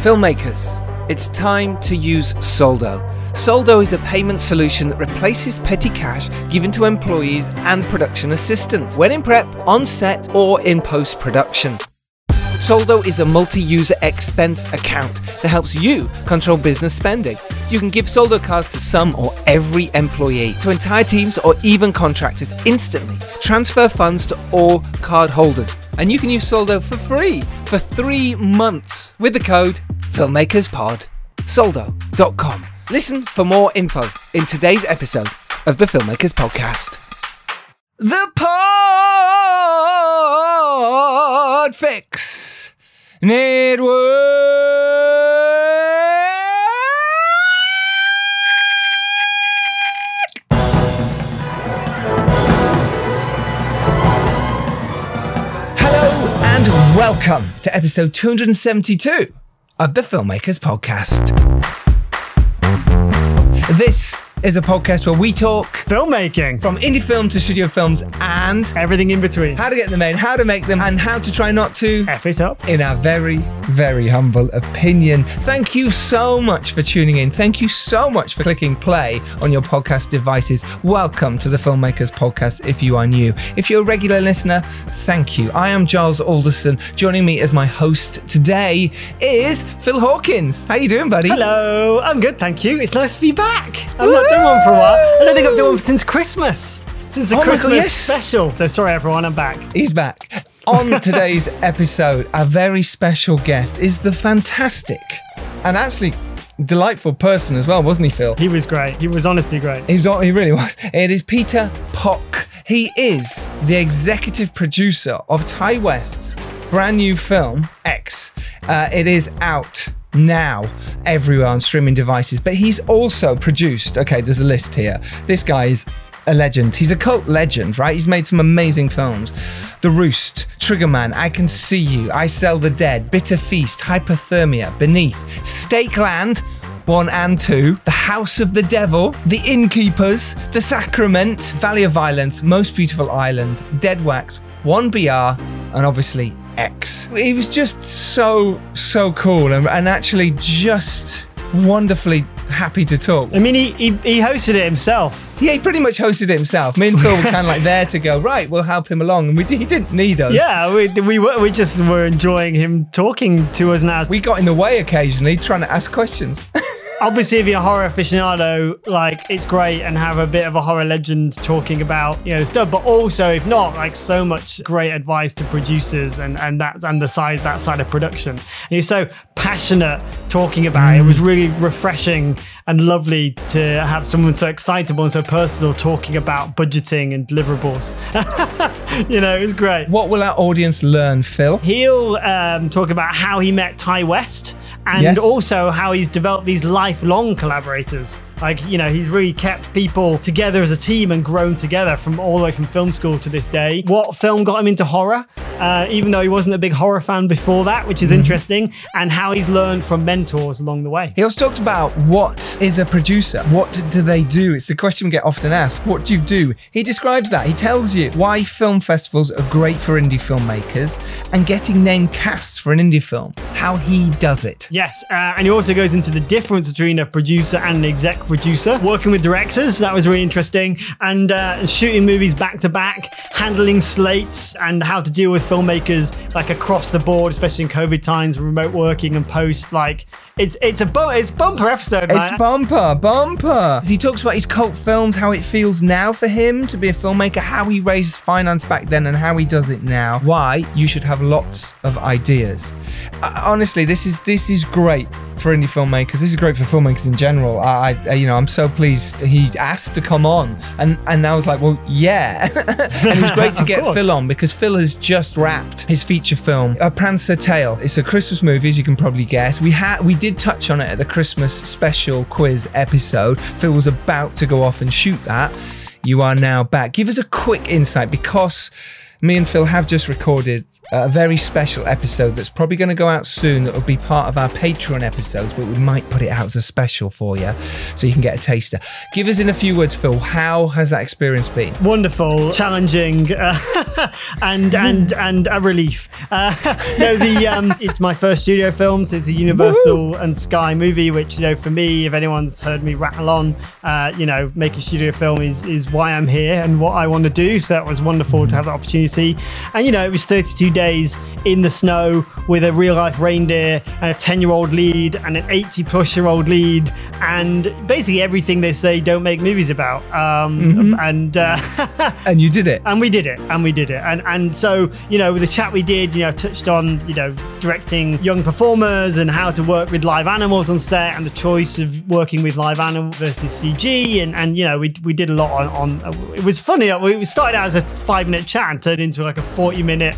Filmmakers, it's time to use Soldo. Soldo is a payment solution that replaces petty cash given to employees and production assistants when in prep, on set, or in post production. Soldo is a multi user expense account that helps you control business spending. You can give Soldo cards to some or every employee, to entire teams, or even contractors instantly. Transfer funds to all card holders. And you can use Soldo for free for three months with the code FilmmakersPod. Soldo.com. Listen for more info in today's episode of the Filmmakers Podcast. The Pod Fix Network. Hello and welcome to episode 272 of the Filmmakers Podcast. This is a podcast where we talk filmmaking from indie film to studio films and everything in between. how to get them made, how to make them, and how to try not to, F it up. in our very, very humble opinion. Thank you so much for tuning in. Thank you so much for clicking play on your podcast devices. Welcome to the Filmmakers Podcast if you are new. If you're a regular listener, thank you. I am Giles Alderson. Joining me as my host today is Phil Hawkins. How are you doing, buddy? Hello, I'm good, thank you. It's nice to be back. I've not done one for a while. I don't think I've done one since Christmas. Since the Oh Christmas yes. special. So sorry, everyone, I'm back. He's back. On today's episode, our very special guest is the fantastic and actually delightful person as well, wasn't he, Phil? He was great. He was honestly great. He, was, he really was. It is Peter Phok. He is the executive producer of Ti West's brand new film, X. Uh, it is out now everywhere on streaming devices, but he's also produced, okay, there's a list here. This guy is a legend. He's a cult legend, right? He's made some amazing films. The Roost, Triggerman, I Can See You, I Sell the Dead, Bitter Feast, Hypothermia, Beneath, Stakeland, one and two, The House of the Devil, The Innkeepers, The Sacrament, Valley of Violence, Most Beautiful Island, Deadwax, 1BR, and obviously X. He was just so, so cool and, and actually just wonderfully happy to talk. I mean, he, he, he hosted it himself. Yeah, he pretty much hosted it himself. Me and Phil were kind of like there to go, right, we'll help him along. And we, he didn't need us. Yeah, we, we, were, we just were enjoying him talking to us now. We got in the way occasionally trying to ask questions. obviously if you're a horror aficionado like it's great and have a bit of a horror legend talking about you know stuff but also if not like so much great advice to producers and and that and the side that side of production. And he's so passionate talking about it. It was mm. really refreshing and lovely to have someone so excitable and so personal talking about budgeting and deliverables you know it was great what will our audience learn, Phil? He'll um, talk about how he met Ti West and Yes. also how he's developed these lifelong collaborators. Like, you know, he's really kept people together as a team and grown together from all the way from film school to this day. What film got him into horror, uh, even though he wasn't a big horror fan before that, which is interesting, and how he's learned from mentors along the way. He also talked about what is a producer? What do they do? It's the question we get often asked. What do you do? He describes that. He tells you why film festivals are great for indie filmmakers and getting named casts for an indie film, how he does it. Yes, uh, and he also goes into the difference between a producer and an exec producer, working with directors, that was really interesting, and uh, shooting movies back to back, handling slates, and how to deal with filmmakers like across the board, especially in COVID times, remote working and post. Like, it's it's a bu- it's bumper episode, man. It's bumper, bumper. He talks about his cult films, how it feels now for him to be a filmmaker, how he raised finance back then, and how he does it now. Why you should have lots of ideas. Uh, honestly, this is this is great for indie filmmakers. This is great for filmmakers in general. I, I you know, I'm so pleased he asked to come on, and and I was like, well, yeah. and it was great to get course. Phil on because Phil has just wrapped his feature film, A Prancer Tale. It's a Christmas movie, as you can probably guess. We had we did touch on it at the Christmas special quiz episode. Phil was about to go off and shoot that. You are now back. Give us a quick insight because me and Phil have just recorded a very special episode that's probably going to go out soon. That will be part of our Patreon episodes, but we might put it out as a special for you so you can get a taster. Give us in a few words, Phil, how has that experience been? Wonderful, challenging, uh, and and and a relief. Uh, no, the um, it's my first studio film. So it's a Universal and Sky movie, which you know, for me, if anyone's heard me rattle on, uh, you know, making studio film is is why I'm here and what I want to do. So that was wonderful to have the opportunity. And you know, it was 32 days in the snow with a real life reindeer and a 10 year old lead and an 80 plus year old lead, and basically everything they say don't make movies about. Um, Mm-hmm. And uh, And you did it. and we did it and we did it and and so you know with the chat we did you know touched on you know directing young performers and how to work with live animals on set and the choice of working with live animal versus cg and and you know we, we did a lot on, on it was funny we started out as a five minute chat and turned into like a 40 minute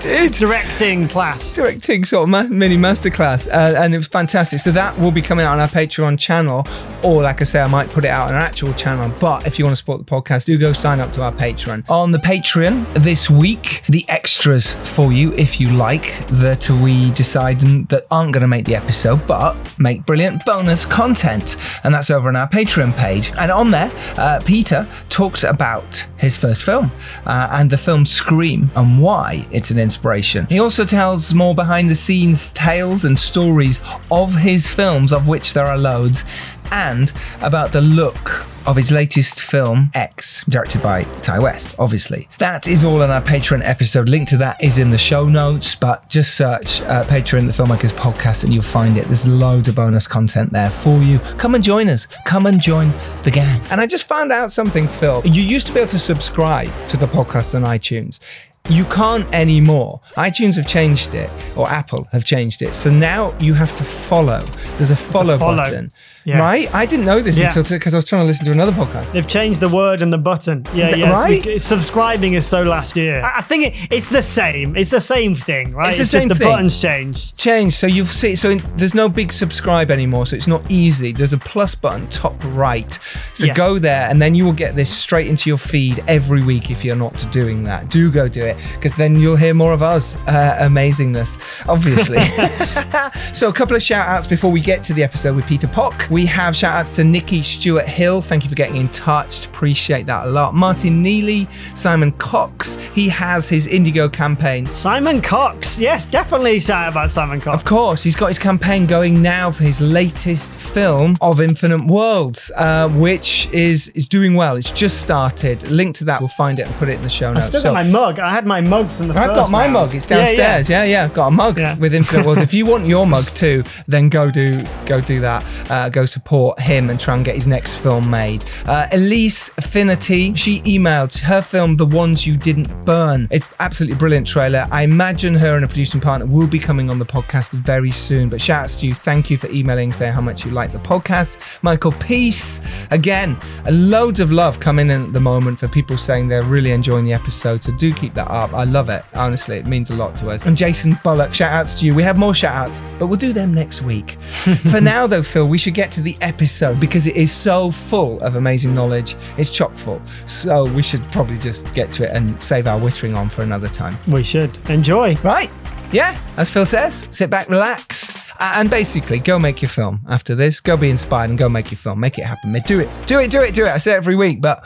Did. directing class directing sort of ma- mini masterclass, uh, and it was fantastic. So that will be coming out on our Patreon channel, or like I say, I might put it out on our actual channel. But if you want to support the podcast, do go sign up to our Patreon. On the Patreon this week, the extras for you, if you like, that we decide that aren't going to make the episode, but make brilliant bonus content, and that's over on our Patreon page. And on there, uh, Peter talks about his first film uh, and the film Scream and why it's an inspiration. He also tells more behind the scenes tales and stories of his films, of which there are loads, and about the look of his latest film, X, directed by Ti West, obviously. That is all on our Patreon episode. Link to that is in the show notes, but just search uh, Patreon, the Filmmakers Podcast, and you'll find it. There's loads of bonus content there for you. Come and join us. Come and join the gang. And I just found out something, Phil. You used to be able to subscribe to the podcast on iTunes. You can't anymore. iTunes have changed it, or Apple have changed it. So now you have to follow. There's a follow, follow. button. Yeah. Right? I didn't know this Yeah. until because I was trying to listen to another podcast. They've changed the word and the button. Yeah, Th- yeah. right? It's, subscribing is so last year. I, I think it, it's the same. It's the same thing, right? It's the same just the thing. buttons change. Change. So you'll see. So in, there's no big subscribe anymore. So it's not easy. There's a plus button top right. So Yes. go there, and then you will get this straight into your feed every week. If you're not doing that, do go do it because then you'll hear more of us uh, amazingness. Obviously. so a couple of shout outs before we get to the episode with Peter Phok. We have shout outs to Nikki Stewart Hill. Thank you for getting in touch. Appreciate that a lot. Martin Neely, Simon Cox. He has his Indiegogo campaign. Simon Cox. Yes, definitely shout out about Simon Cox. Of course, he's got his campaign going now for his latest film of Infinite Worlds, uh, which is is doing well. It's just started. Link to that, we'll find it and put it in the show I notes. still So- got my mug. I had my mug from the I've got my round. mug. It's Yeah, yeah. downstairs. Yeah, yeah. Got a mug Yeah. with Infinite Worlds. if you want your mug too, then go do go do that. Uh, go support him and try and get his next film made. Uh, Elise Affinity. She emailed her film, The Ones You Didn't Burn. It's absolutely brilliant trailer. I imagine her and a producing partner will be coming on the podcast very soon. But shout outs to you. Thank you for emailing, saying how much you like the podcast. Michael Peace. Again, loads of love coming in at the moment for people saying they're really enjoying the episode. So do keep that up. I love it. Honestly, it means a lot to us. And Jason Bullock, shout outs to you. We have more shout outs, but we'll do them next week. for now, though, Phil, we should get to the episode because it is so full of amazing knowledge. It's chock full. So we should probably just get to it and save our whittering on for another time. We should enjoy. Right. Yeah, as Phil says, sit back, relax. And basically, go make your film after this. Go be inspired and go make your film. Make it happen. Do it. Do it, do it, do it. I say it every week, but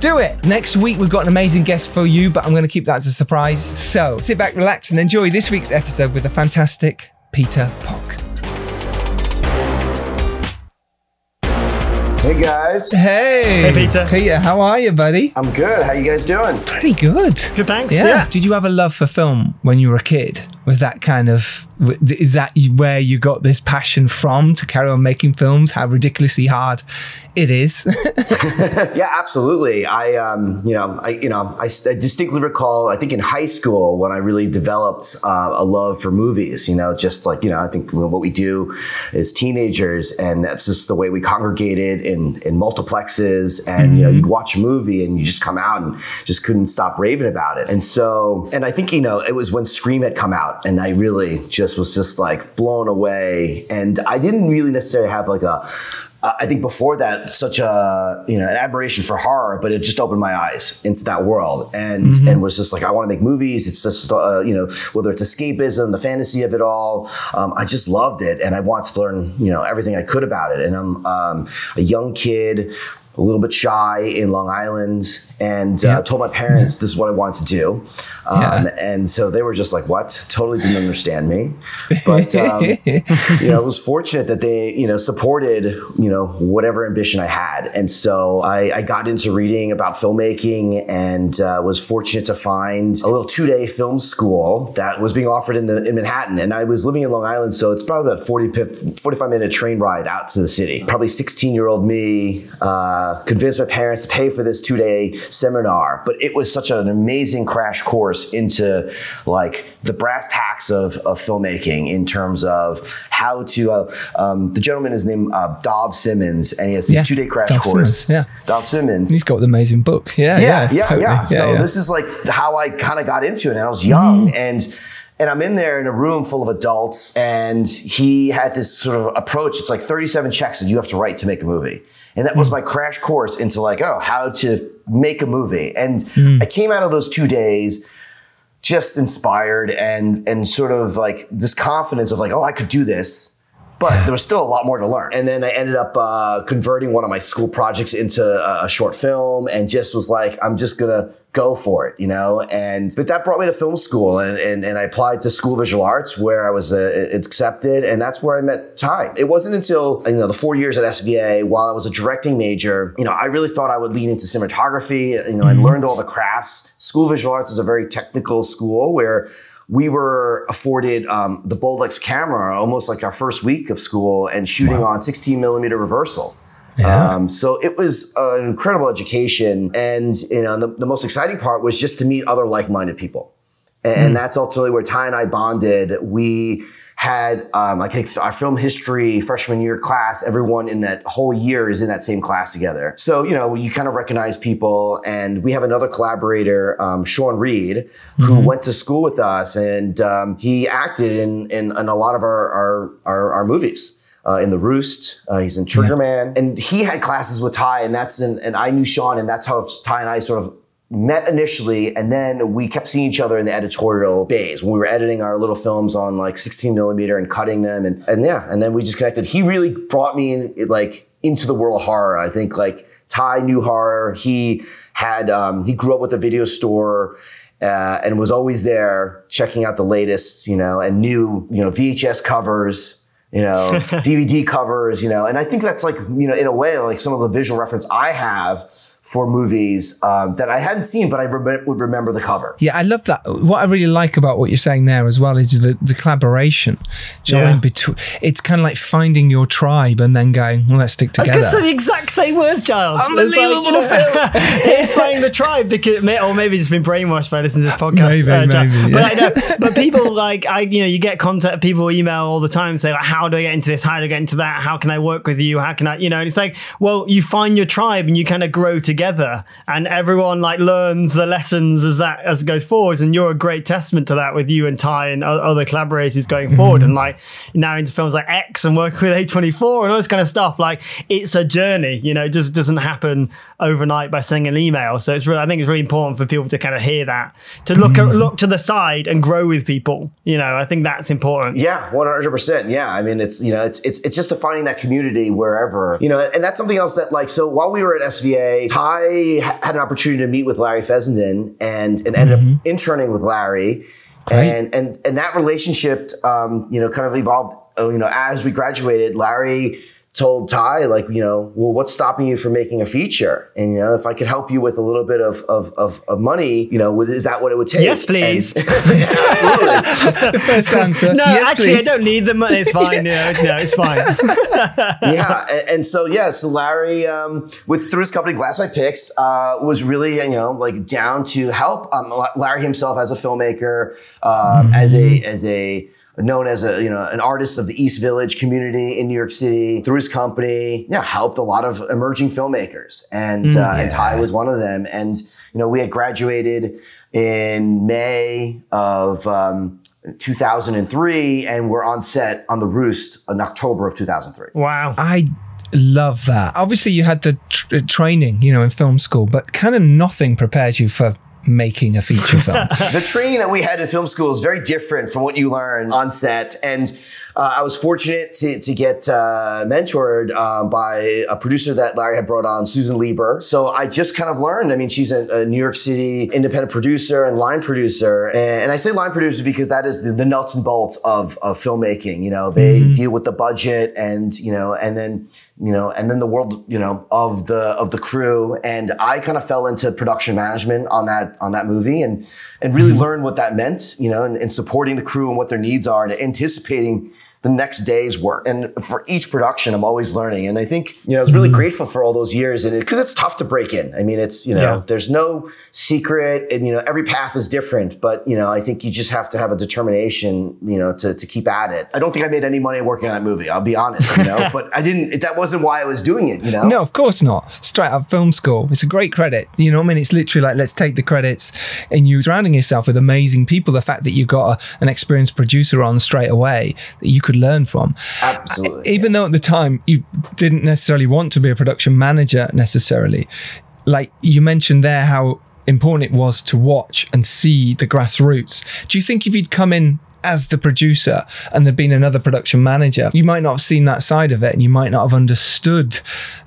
do it. Next week, we've got an amazing guest for you, but I'm going to keep that as a surprise. So sit back, relax, and enjoy this week's episode with the fantastic Peter Phok. Hey guys, Hey. Hey, Peter. Peter, how are you, buddy? I'm good. How you guys doing? Pretty good. Good, thanks. Yeah. Yeah. Did you have a love for film when you were a kid? Was that kind of is that where you got this passion from to carry on making films? How ridiculously hard it is. Yeah, absolutely. I, um, you know, I, you know, I, I distinctly recall. I think in high school when I really developed uh, a love for movies. You know, just like you know, I think what we do as teenagers, and that's just the way we congregated in in multiplexes, and you know, you'd watch a movie and you just come out and just couldn't stop raving about it. And so, and I think you know, it was when Scream had come out, and I really just was just like blown away. And I didn't really necessarily have like a uh, think before that, such a you know an admiration for horror, but it just opened my eyes into that world, and Mm-hmm. and was just like I want to make movies. It's just uh, you know whether it's escapism, the fantasy of it all. Um, I just loved it, and I wanted to learn you know everything I could about it. And I'm um, a young kid, a little bit shy in Long Island, and uh, told my parents this is what I wanted to do, um, Yeah. and so they were just like, "What?" Totally didn't understand me, but. Um, you know, I was fortunate that they, you know, supported, you know, whatever ambition I had. And so I, I got into reading about filmmaking and uh, was fortunate to find a little two day film school that was being offered in, the, in Manhattan. And I was living in Long Island, so it's probably about 40, 45 minute train ride out to the city. Probably 16 year old me uh, convinced my parents to pay for this two day seminar. But it was such an amazing crash course into like the brass tacks of, of filmmaking in terms of how to. Uh, um, the gentleman is named uh, Dov Simens, and he has this Yeah, two day crash Dov course. Simens, yeah. Dov Simens. He's got the amazing book. Yeah, Yeah, yeah, yeah, totally. yeah. So this is like how I kind of got into it. And I was young Mm-hmm. and and I'm in there in a room full of adults, and he had this sort of approach. It's like 37 checks that you have to write to make a movie. And that Mm. was my crash course into like, oh, how to make a movie. And Mm. I came out of those two days just inspired and and sort of like this confidence of like, oh, I could do this. But there was still a lot more to learn. And then I ended up uh, converting one of my school projects into a, a short film and just was like, I'm just gonna go for it, you know? And but that brought me to film school and, and, and I applied to School of Visual Arts where I was uh, accepted and that's where I met Ti. It wasn't until, you know, the four years at SVA while I was a directing major, you know, I really thought I would lean into cinematography, you know, I learned all the crafts. School of Visual Arts is a very technical school where we were afforded um, the Bolex camera almost like our first week of school and shooting on 16 millimeter reversal. Yeah. Um, so it was an incredible education. And, you know, the, the most exciting part was just to meet other like-minded people. And that's ultimately where Ti and I bonded. We had, um, I think our film history freshman year class, everyone in that whole year is in that same class together. So, you know, you kind of recognize people. And we have another collaborator, um, Sean Reid, who went to school with us and um, he acted in, in, in a lot of our, our, our, our movies uh, in The Roost. Uh, he's in Triggerman. And he had classes with Ti, and that's in, and I knew Sean, and that's how Ti and I sort of met initially. And then we kept seeing each other in the editorial bays when we were editing our little films on like 16 millimeter and cutting them. And, and yeah, and then we just connected. He really brought me in, like into the world of horror. I think like Ti knew horror. He had, um, he grew up with a video store. Uh, and was always there checking out the latest, you know, and new you know, VHS covers, you know, DVD covers, you know, and I think that's like, you know, in a way, like some of the visual reference I have for movies um, that I hadn't seen, but I rem- would remember the cover. Yeah, I love that. What I really like about what you're saying there as well is the, the collaboration. Do you know what I Yeah. Between, it's kind of like finding your tribe and then going, well, let's stick together. I was going to together. say the exact same words, Giles. Unbelievable, it's finding the tribe because, or maybe it's been brainwashed by listening to this podcast. Maybe, uh, Giles. maybe, But yeah. I know, but people like I, you know, you get contact. People email all the time, say like, "How do I get into this? How do I get into that? How can I work with you? How can I, you know?" And it's like, well, you find your tribe and you kind of grow together, and everyone like learns the lessons as that as it goes forwards. And you're a great testament to that with you and Ti and other collaborators going mm-hmm. forward, and like now into films like X and working with A24 and all this kind of stuff. Like it's a journey, you know, it just doesn't happen overnight by sending an email. So it's really, I think it's really important for people to kind of hear that, to look mm-hmm. look to the side and grow with people. You know, I think that's important. Yeah, one hundred percent. Yeah, I mean, it's you know, it's it's it's just defining that community wherever you know, and that's something else that like. So while we were at SVA, Ti ha- had an opportunity to meet with Larry Fessenden and and ended up interning with Larry, Great. and and and that relationship, um, you know, kind of evolved. uh, You know, as we graduated, Larry told Ti, like, you know, well, what's stopping you from making a feature? And, you know, if I could help you with a little bit of, of, of, of money, you know, is that what it would take? Yes, please. And- absolutely. the first answer. No, yes, actually, please. I don't need the money. It's fine. yeah. no, it's fine. yeah, and, and so yeah, so Larry, um, with through his company Glass Eye Pix, uh, was really you know like down to help. Um, Larry himself as a filmmaker, um, as a as a known as a you know an artist of the East Village community in New York City through his company, yeah, helped a lot of emerging filmmakers, and uh, and Ti was one of them. And you know we had graduated in May of. Um, 2003 and we're on set on the roost in october of 2003 Wow. I Love that. Obviously, you had the tr- training, you know, in film school, but kind of nothing prepares you for making a feature film. the training that we had in film school is very different from what you learn on set. And uh, I was fortunate to, to get uh, mentored um, by a producer that Larry had brought on, Susan Leber. So I just kind of learned. I mean, she's a, a New York City independent producer and line producer. And, and, I say line producer because that is the, the nuts and bolts of, of filmmaking. You know, they mm-hmm. deal with the budget and, you know, and then you know, and then the world, you know, of the of the crew. And I kind of fell into production management on that on that movie, and and really mm-hmm. learned what that meant, you know, and, and supporting the crew and what their needs are, and anticipating the next day's work. And for each production, I'm always learning. And I think, you know, I was really mm-hmm. grateful for all those years and because it, it's tough to break in. I mean, it's, you know, yeah. there's no secret and, you know, every path is different, but, you know, I think you just have to have a determination, you know, to, to keep at it. I don't think I made any money working on that movie. I'll be honest, you know, but I didn't, that wasn't why I was doing it, you know? No, of course not. Straight up film school. It's a great credit. You know I mean? It's literally like, let's take the credits and you surrounding yourself with amazing people. The fact that you got a, an experienced producer on straight away that you could learn from. Absolutely. Even though at the time you didn't necessarily want to be a production manager necessarily, like you mentioned there how important it was to watch and see the grassroots. Do you think if you'd come in as the producer and there'd been another production manager, you might not have seen that side of it and you might not have understood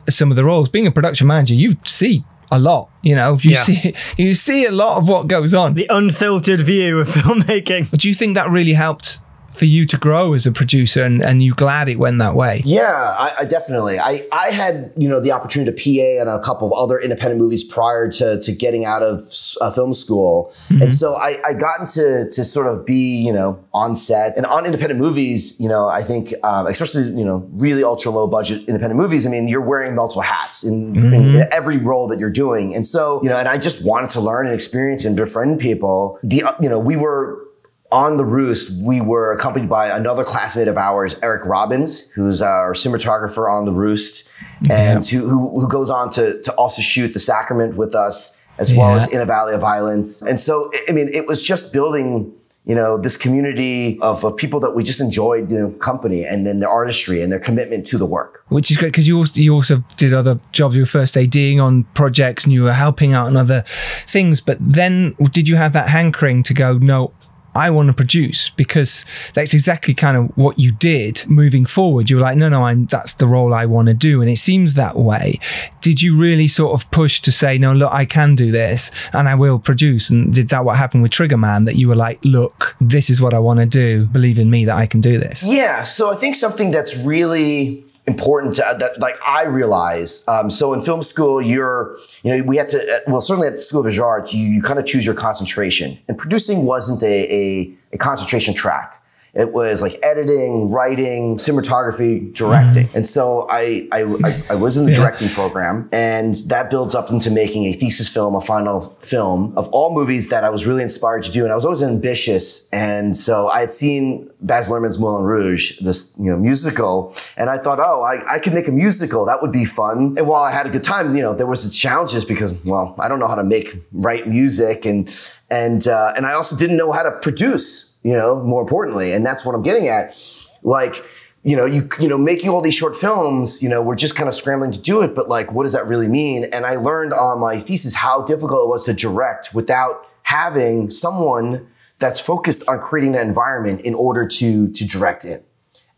some of the roles. Being a production manager, you see a lot. You know, you yeah. see you see a lot of what goes on. The unfiltered view of filmmaking. Do you think that really helped for you to grow as a producer and, and you glad it went that way? Yeah, I, I, definitely. I, I had, you know, the opportunity to PA and a couple of other independent movies prior to, to getting out of uh, film school. Mm-hmm. And so I, I got into to sort of be, you know, on set and on independent movies, you know, I think, um, especially, you know, really ultra low budget independent movies. I mean, you're wearing multiple hats in, mm-hmm. in every role that you're doing. And so, you know, and I just wanted to learn and experience and befriend people. The, you know, we were, on the roost, we were accompanied by another classmate of ours, Eric Robbins, who's our cinematographer on the roost, and who, who, who goes on to to also shoot The Sacrament with us, as yeah. well as In a Valley of Violence. And so, I mean, it was just building. You know, this community of, of people that we just enjoyed, you know, company and then their artistry and their commitment to the work. Which is great because you also, you also did other jobs. You were first ADing on projects and you were helping out on other things. But then did you have that hankering to go, no, I want to produce because that's exactly kind of what you did moving forward. You were like, no, no, I'm that's the role I want to do. And it seems that way. Did you really sort of push to say, no, look, I can do this and I will produce? And did that what happened with Triggerman that you were like, look, this is what I want to do. Believe in me that I can do this? Yeah. So I think something that's really important to, that like I realize. Um, so in film school, you're, you know, we had to, uh, well, certainly at School of Visual Arts, you, you kind of choose your concentration and producing wasn't a, a, a concentration track. It was like editing, writing, cinematography, directing. Mm-hmm. And so I, I, I, I, was in the yeah. directing program and that builds up into making a thesis film, a final film of all movies that I was really inspired to do. And I was always ambitious. And so I had seen Baz Luhrmann's Moulin Rouge, this, you know, musical. And I thought, oh, I, I could make a musical. That would be fun. And while I had a good time, you know, there was the challenges because, well, I don't know how to make, write music and, and, uh, and I also didn't know how to produce you know, more importantly. And that's what I'm getting at. Like, you know, you, you know, making all these short films, you know, we're just kind of scrambling to do it, but like, what does that really mean? And I learned on my thesis how difficult it was to direct without having someone that's focused on creating that environment in order to, to direct it.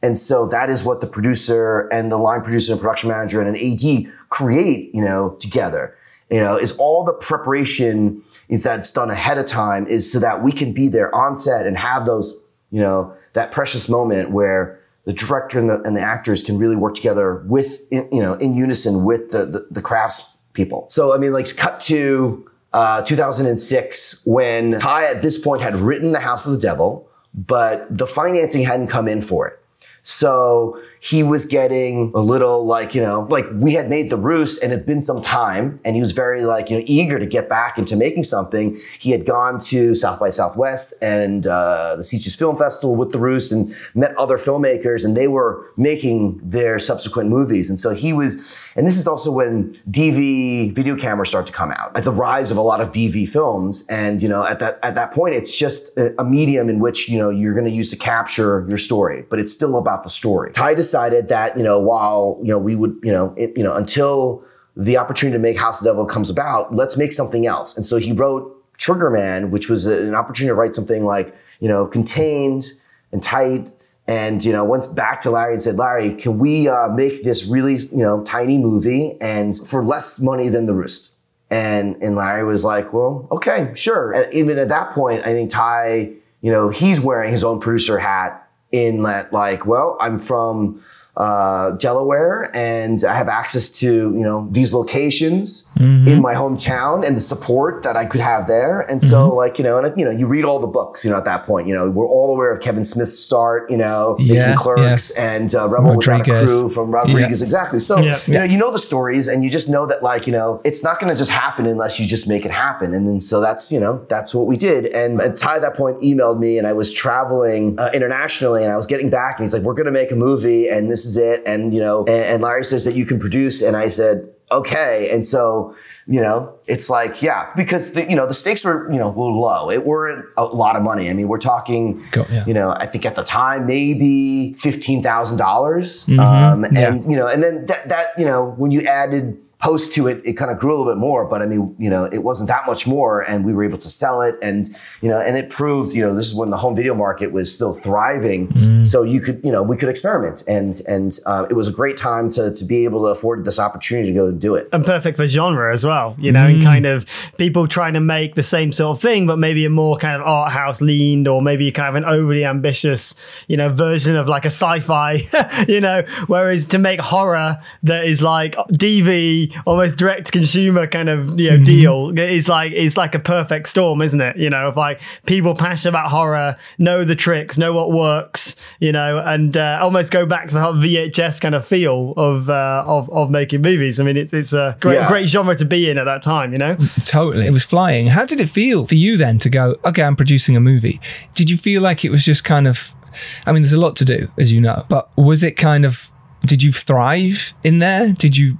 And so that is what the producer and the line producer and production manager and an AD create, you know, together you know, is all the preparation is that's done ahead of time is so that we can be there on set and have those, you know, that precious moment where the director and the, and the actors can really work together with, you know, in unison with the, the, the crafts people. So, I mean, like cut to, uh, 2006 when Ti at this point had written The House of the Devil, but the financing hadn't come in for it. So he was getting a little like, you know, like we had made the roost and it had been some time and he was very like, you know, eager to get back into making something. He had gone to South by Southwest and uh, the Sitges Film Festival with the roost and met other filmmakers and they were making their subsequent movies. And so he was, and this is also when DV video cameras start to come out at the rise of a lot of DV films. And, you know, at that, at that point, it's just a, a medium in which, you know, you're going to use to capture your story, but it's still about the story. Titus decided that you know while you know we would you know it, you know until the opportunity to make House of Devil comes about, let's make something else. And so he wrote Triggerman, which was an opportunity to write something like you know contained and tight. And you know, went back to Larry and said, "Larry, can we uh, make this really you know tiny movie and for less money than The Roost?" And and Larry was like, "Well, okay, sure." And even at that point, I think Ti, you know, he's wearing his own producer hat in that, like, well, I'm from uh, Delaware, and I have access to you know these locations mm-hmm. in my hometown and the support that I could have there. And so, mm-hmm. like you know, and you know, you read all the books. You know, at that point, you know, we're all aware of Kevin Smith's start. You know, yeah, making Clerks yeah. and uh, Rebel Without a Crew from Rodriguez. Yeah. Exactly. So you know, you know the stories, and you just know that like you know, it's not going to just happen unless you just make it happen. And then so that's you know that's what we did. And, and Ti at that point emailed me, and I was traveling uh, internationally, and I was getting back, and he's like, "We're going to make a movie, and this is it." And you know, and, and Larry says that you can produce, and I said okay. And so, you know, it's like, yeah, because the, you know, the stakes were, you know, were low. It weren't a lot of money. I mean, we're talking, Go, yeah. you know, I think at the time, maybe $15,000. Mm-hmm. Um, and, yeah. you know, and then that, that, you know, when you added, post to it, it kind of grew a little bit more, but I mean, you know, it wasn't that much more and we were able to sell it and, you know, and it proved, you know, this is when the home video market was still thriving. Mm. So you could, you know, we could experiment and, and, uh, it was a great time to, to be able to afford this opportunity to go and do it. And perfect for genre as well, you know, mm. and kind of people trying to make the same sort of thing, but maybe a more kind of art house leaned or maybe kind of an overly ambitious, you know, version of like a sci-fi, you know, whereas to make horror that is like DV almost direct consumer kind of you know mm-hmm. deal is like it's like a perfect storm, isn't it? You know, of like people passionate about horror, know the tricks, know what works, you know, and uh, almost go back to the whole VHS kind of feel of uh, of of making movies. I mean, it's it's a great yeah. great genre to be in at that time, you know. Totally, it was flying. How did it feel for you then to go? Okay, I'm producing a movie. Did you feel like it was just kind of? I mean, there's a lot to do, as you know, but was it kind of? Did you thrive in there? Did you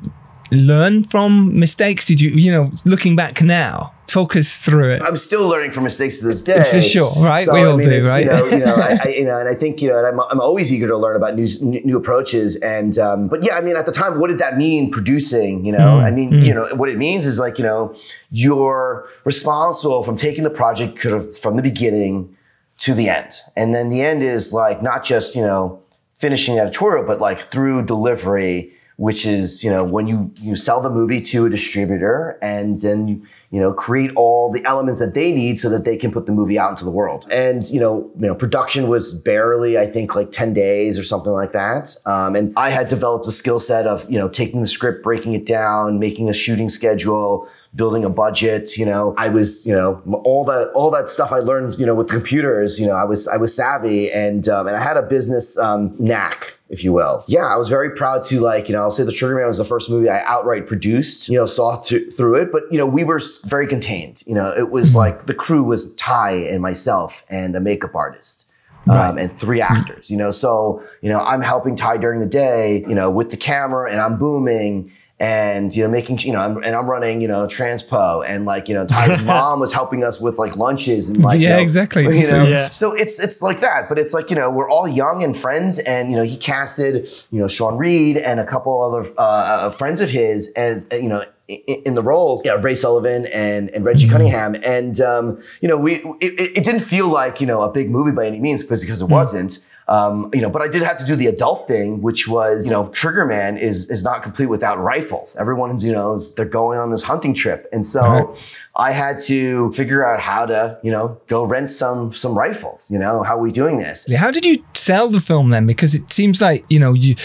learn from mistakes? Did you, you know, looking back now, talk us through it? I'm still learning from mistakes to this day. For sure, right? So, we all I mean, do, right? You know, you know, I, I, you know, and I think you know, and I'm, I'm always eager to learn about new new approaches. And um, but yeah, I mean, at the time, what did that mean? Producing, you know, mm, I mean, mm. you know, what it means is like you know, you're responsible from taking the project from the beginning to the end, and then the end is like not just you know finishing editorial, but like through delivery which is you know when you you sell the movie to a distributor and then you you know create all the elements that they need so that they can put the movie out into the world. And you know you know production was barely i think like 10 days or something like that. Um, and i had developed a skill set of you know taking the script breaking it down making a shooting schedule building a budget. You know, I was, you know, all that all that stuff I learned, you know, with computers. You know, I was I was savvy and um, and I had a business um, knack if you will. Yeah, I was very proud to like, you know, I'll say The Triggerman was the first movie I outright produced, you know, saw th- through it, but you know, we were very contained. You know, it was mm-hmm. like the crew was Ti and myself and a makeup artist. Um, and three actors, you know, so, you know, I'm helping Ti during the day, you know, with the camera and I'm booming and you know making you know I'm, and I'm running you know transpo and like you know Ti's mom was helping us with like lunches and like yeah you know, exactly you know yeah. so it's it's like that but it's like you know we're all young and friends and you know he casted you know Sean Reid and a couple other uh, uh friends of his and you know in the roles, yeah, Ray Sullivan and, and Reggie mm-hmm. Cunningham. And, um, you know, we, it, it, didn't feel like, you know, a big movie by any means because, because it mm-hmm. wasn't. Um, you know, but I did have to do the adult thing, which was, you know, Triggerman is is not complete without rifles. Everyone's, you know, they're going on this hunting trip, and so right. I had to figure out how to, you know, go rent some some rifles. You know, how are we doing this? How did you sell the film then? Because it seems like you know you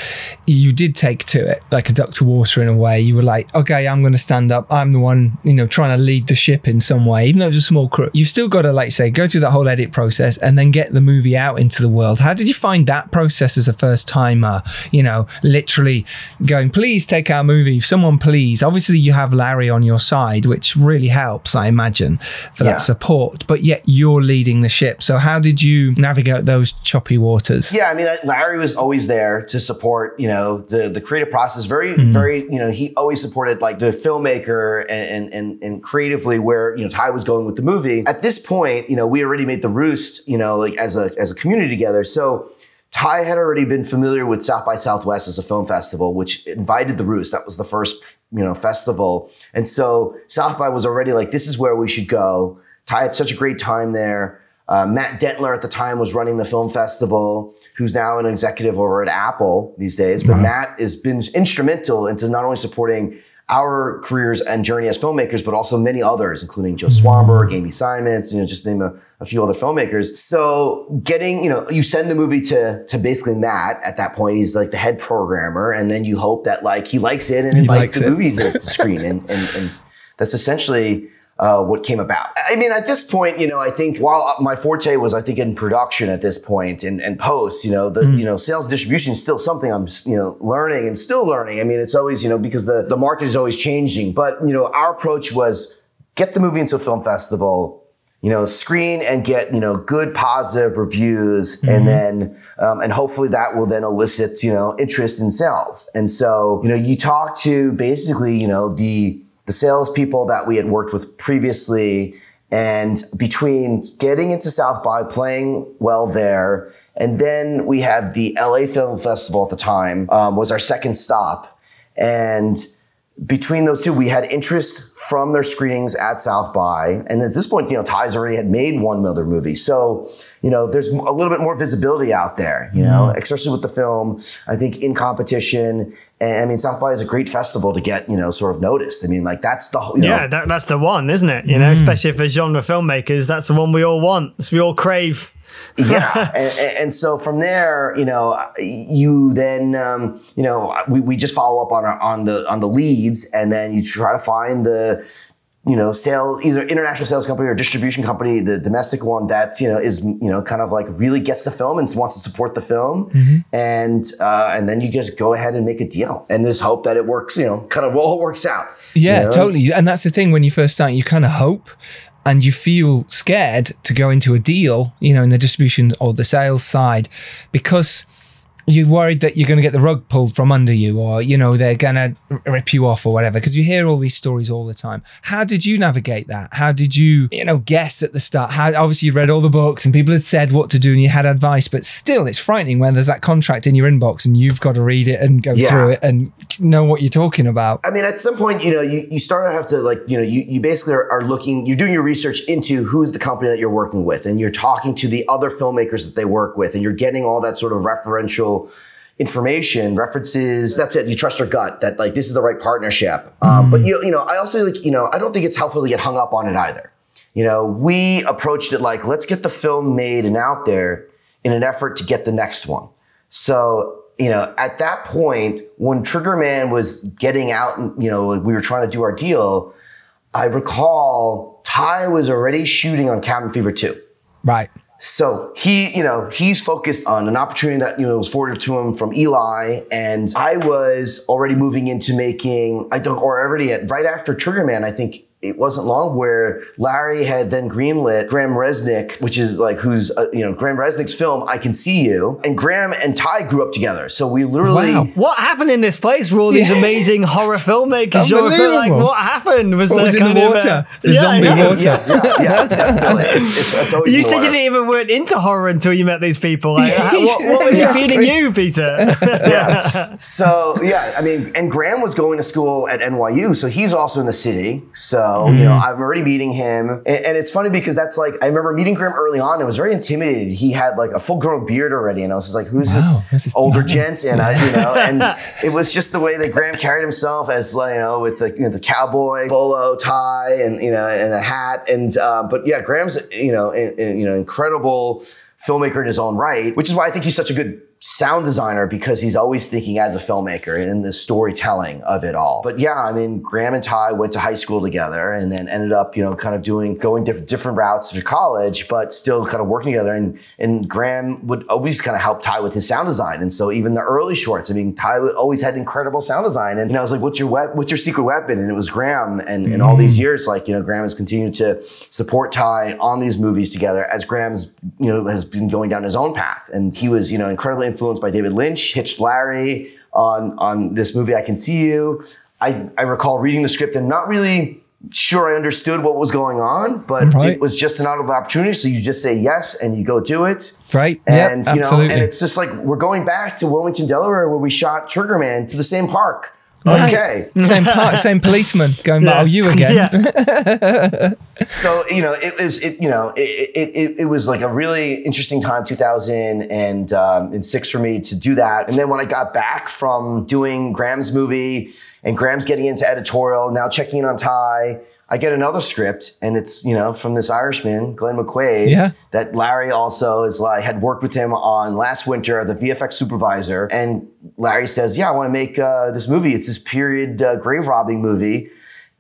you did take to it like a duck to water in a way. You were like, okay, I'm going to stand up. I'm the one, you know, trying to lead the ship in some way, even though it's a small crew. You've still got to, like, say, go through that whole edit process and then get the movie out into the world. How did you find that process as a first timer? You know, literally going, please take our movie. Someone, please. Obviously, you have Larry on your side, which really helps I imagine, for yeah. that support. But yet you're leading the ship. So how did you navigate those choppy waters? Yeah, I mean, Larry was always there to support, you know, the the creative process. Very, mm. very, you know, he always supported like the filmmaker and, and and creatively where you know Ti was going with the movie. At this point, you know, we already made the roost, you know, like as a as a community together. So Ti had already been familiar with South by Southwest as a film festival, which invited the Roost. That was the first, you know, festival. And so South by was already like, this is where we should go. Ti had such a great time there. Uh, Matt Dentler at the time was running the film festival, who's now an executive over at Apple these days. But Matt has been instrumental into not only supporting our careers and journey as filmmakers, but also many others, including Joe Swanberg, Amy Simons, you know, just name a, a, few other filmmakers. So getting, you know, you send the movie to to basically Matt at that point. He's like the head programmer, and then you hope that like he likes it and he invites the it. movie to, to screen, and, and and that's essentially uh, what came about. I mean, at this point, you know, I think while my forte was, I think, in production at this point and, and post, you know, the mm. you know sales distribution is still something I'm you know learning and still learning. I mean, it's always you know because the the market is always changing. But you know, our approach was get the movie into a film festival. You know, screen and get you know good positive reviews, mm-hmm. and then um, and hopefully that will then elicit you know interest in sales. And so you know, you talk to basically you know the the salespeople that we had worked with previously. And between getting into South by, playing well there, and then we had the LA Film Festival at the time, um, was our second stop. And between those two, we had interest from their screenings at South by. And at this point, you know, Ti's already had made one other movie. So, you know, there's a little bit more visibility out there, you know, mm-hmm. especially with the film, I think in competition. And I mean, South by is a great festival to get, you know, sort of noticed. I mean, like that's the, you know, yeah, that, that's the one, isn't it? You know, mm-hmm. especially for genre filmmakers, that's the one we all want. we all crave yeah, and, and, so from there, you know, you then, um, you know, we, we just follow up on our, on the on the leads, and then you try to find the you know, sale either international sales company or distribution company, the domestic one that you know is you know kind of like really gets the film and wants to support the film, mm-hmm. and uh, and then you just go ahead and make a deal and just hope that it works. You know, kind of all works out. Yeah, you know? totally. And that's the thing when you first start, you kind of hope, and you feel scared to go into a deal, you know, in the distribution or the sales side, because you're worried that you're going to get the rug pulled from under you or you know they're going to rip you off or whatever because you hear all these stories all the time. How did you navigate that? How did you you know guess at the start? How obviously you read all the books and people had said what to do and you had advice but still it's frightening when there's that contract in your inbox and you've got to read it and go yeah. through it and know what you're talking about. I mean at some point you know you, you start to have to like you know you, you basically are, are looking you're doing your research into who's the company that you're working with and you're talking to the other filmmakers that they work with and you're getting all that sort of referential information, references. That's it. You trust your gut that like this is the right partnership. Um, But you you know, I also like you know, I don't think it's helpful to get hung up on it either. You know, we approached it like let's get the film made and out there in an effort to get the next one. So you know, at that point, when Triggerman was getting out, and you know, we were trying to do our deal. I recall Ti was already shooting on Cabin Fever 2. Right. So he, you know, he's focused on an opportunity that, you know, was forwarded to him from Eli. And I was already moving into making, I don't, or already at, right after Triggerman, I think it wasn't long where Larry had then greenlit Graham Reznick, which is like who's uh, you know Graham Reznick's film "I Can See You," and Graham and Ti grew up together. So we literally wow. what happened in this place for all these yeah. amazing horror filmmakers? like, what happened? Was what was in the water? A, the yeah, zombie yeah. water. Yeah, yeah, yeah definitely. It's, it's, it's always you said you didn't even weren't into horror until you met these people. Like, what, what, was feeding you, Peter? yeah. So yeah, I mean, and Graham was going to school at NYU, so he's also in the city. So mm. you know, I'm already meeting him. And, and, it's funny because that's like, I remember meeting Graham early on. It was very intimidated. He had like a full grown beard already. And I was just like, who's wow, this, older gent? And I, you know, and it was just the way that Graham carried himself as, like, you know, with the, you know, the cowboy bolo tie and, you know, and a hat. And, um, but yeah, Graham's, you know, in, in, you know, incredible filmmaker in his own right, which is why I think he's such a good sound designer because he's always thinking as a filmmaker in the storytelling of it all. But yeah, I mean, Graham and Ti went to high school together and then ended up, you know, kind of doing, going different, different routes to college, but still kind of working together. And, and Graham would always kind of help Ti with his sound design. And so even the early shorts, I mean, Ti always had incredible sound design. And, know, I was like, what's your, we- what's your secret weapon? And it was Graham. And in all these mm. years, like, you know, Graham has continued to support Ti on these movies together as Graham's, you know, has been going down his own path. And he was, you know, incredibly influenced by David Lynch, hitched Larry on, on this movie, I Can See You. I, I recall reading the script and not really sure I understood what was going on, but Right. it was just another opportunity. So you just say yes and you go do it. Right. And you know, absolutely. and it's just like we're going back to Wilmington, Delaware, where we shot Triggerman to the same park. Right. Okay. same part, same policeman going back. Yeah. Oh, you again. Yeah. So you know, it was it you know it it, it, it was like a really interesting time, 2000 and um, and six for me to do that. And then when I got back from doing Graham's movie and Graham's getting into editorial, now checking in on Ti. I get another script, and it's you know from this Irishman, Glenn McQuaid. Yeah. That Larry also is like had worked with him on last winter, the VFX supervisor, and Larry says, "Yeah, I want to make uh, this movie. It's this period uh, grave robbing movie."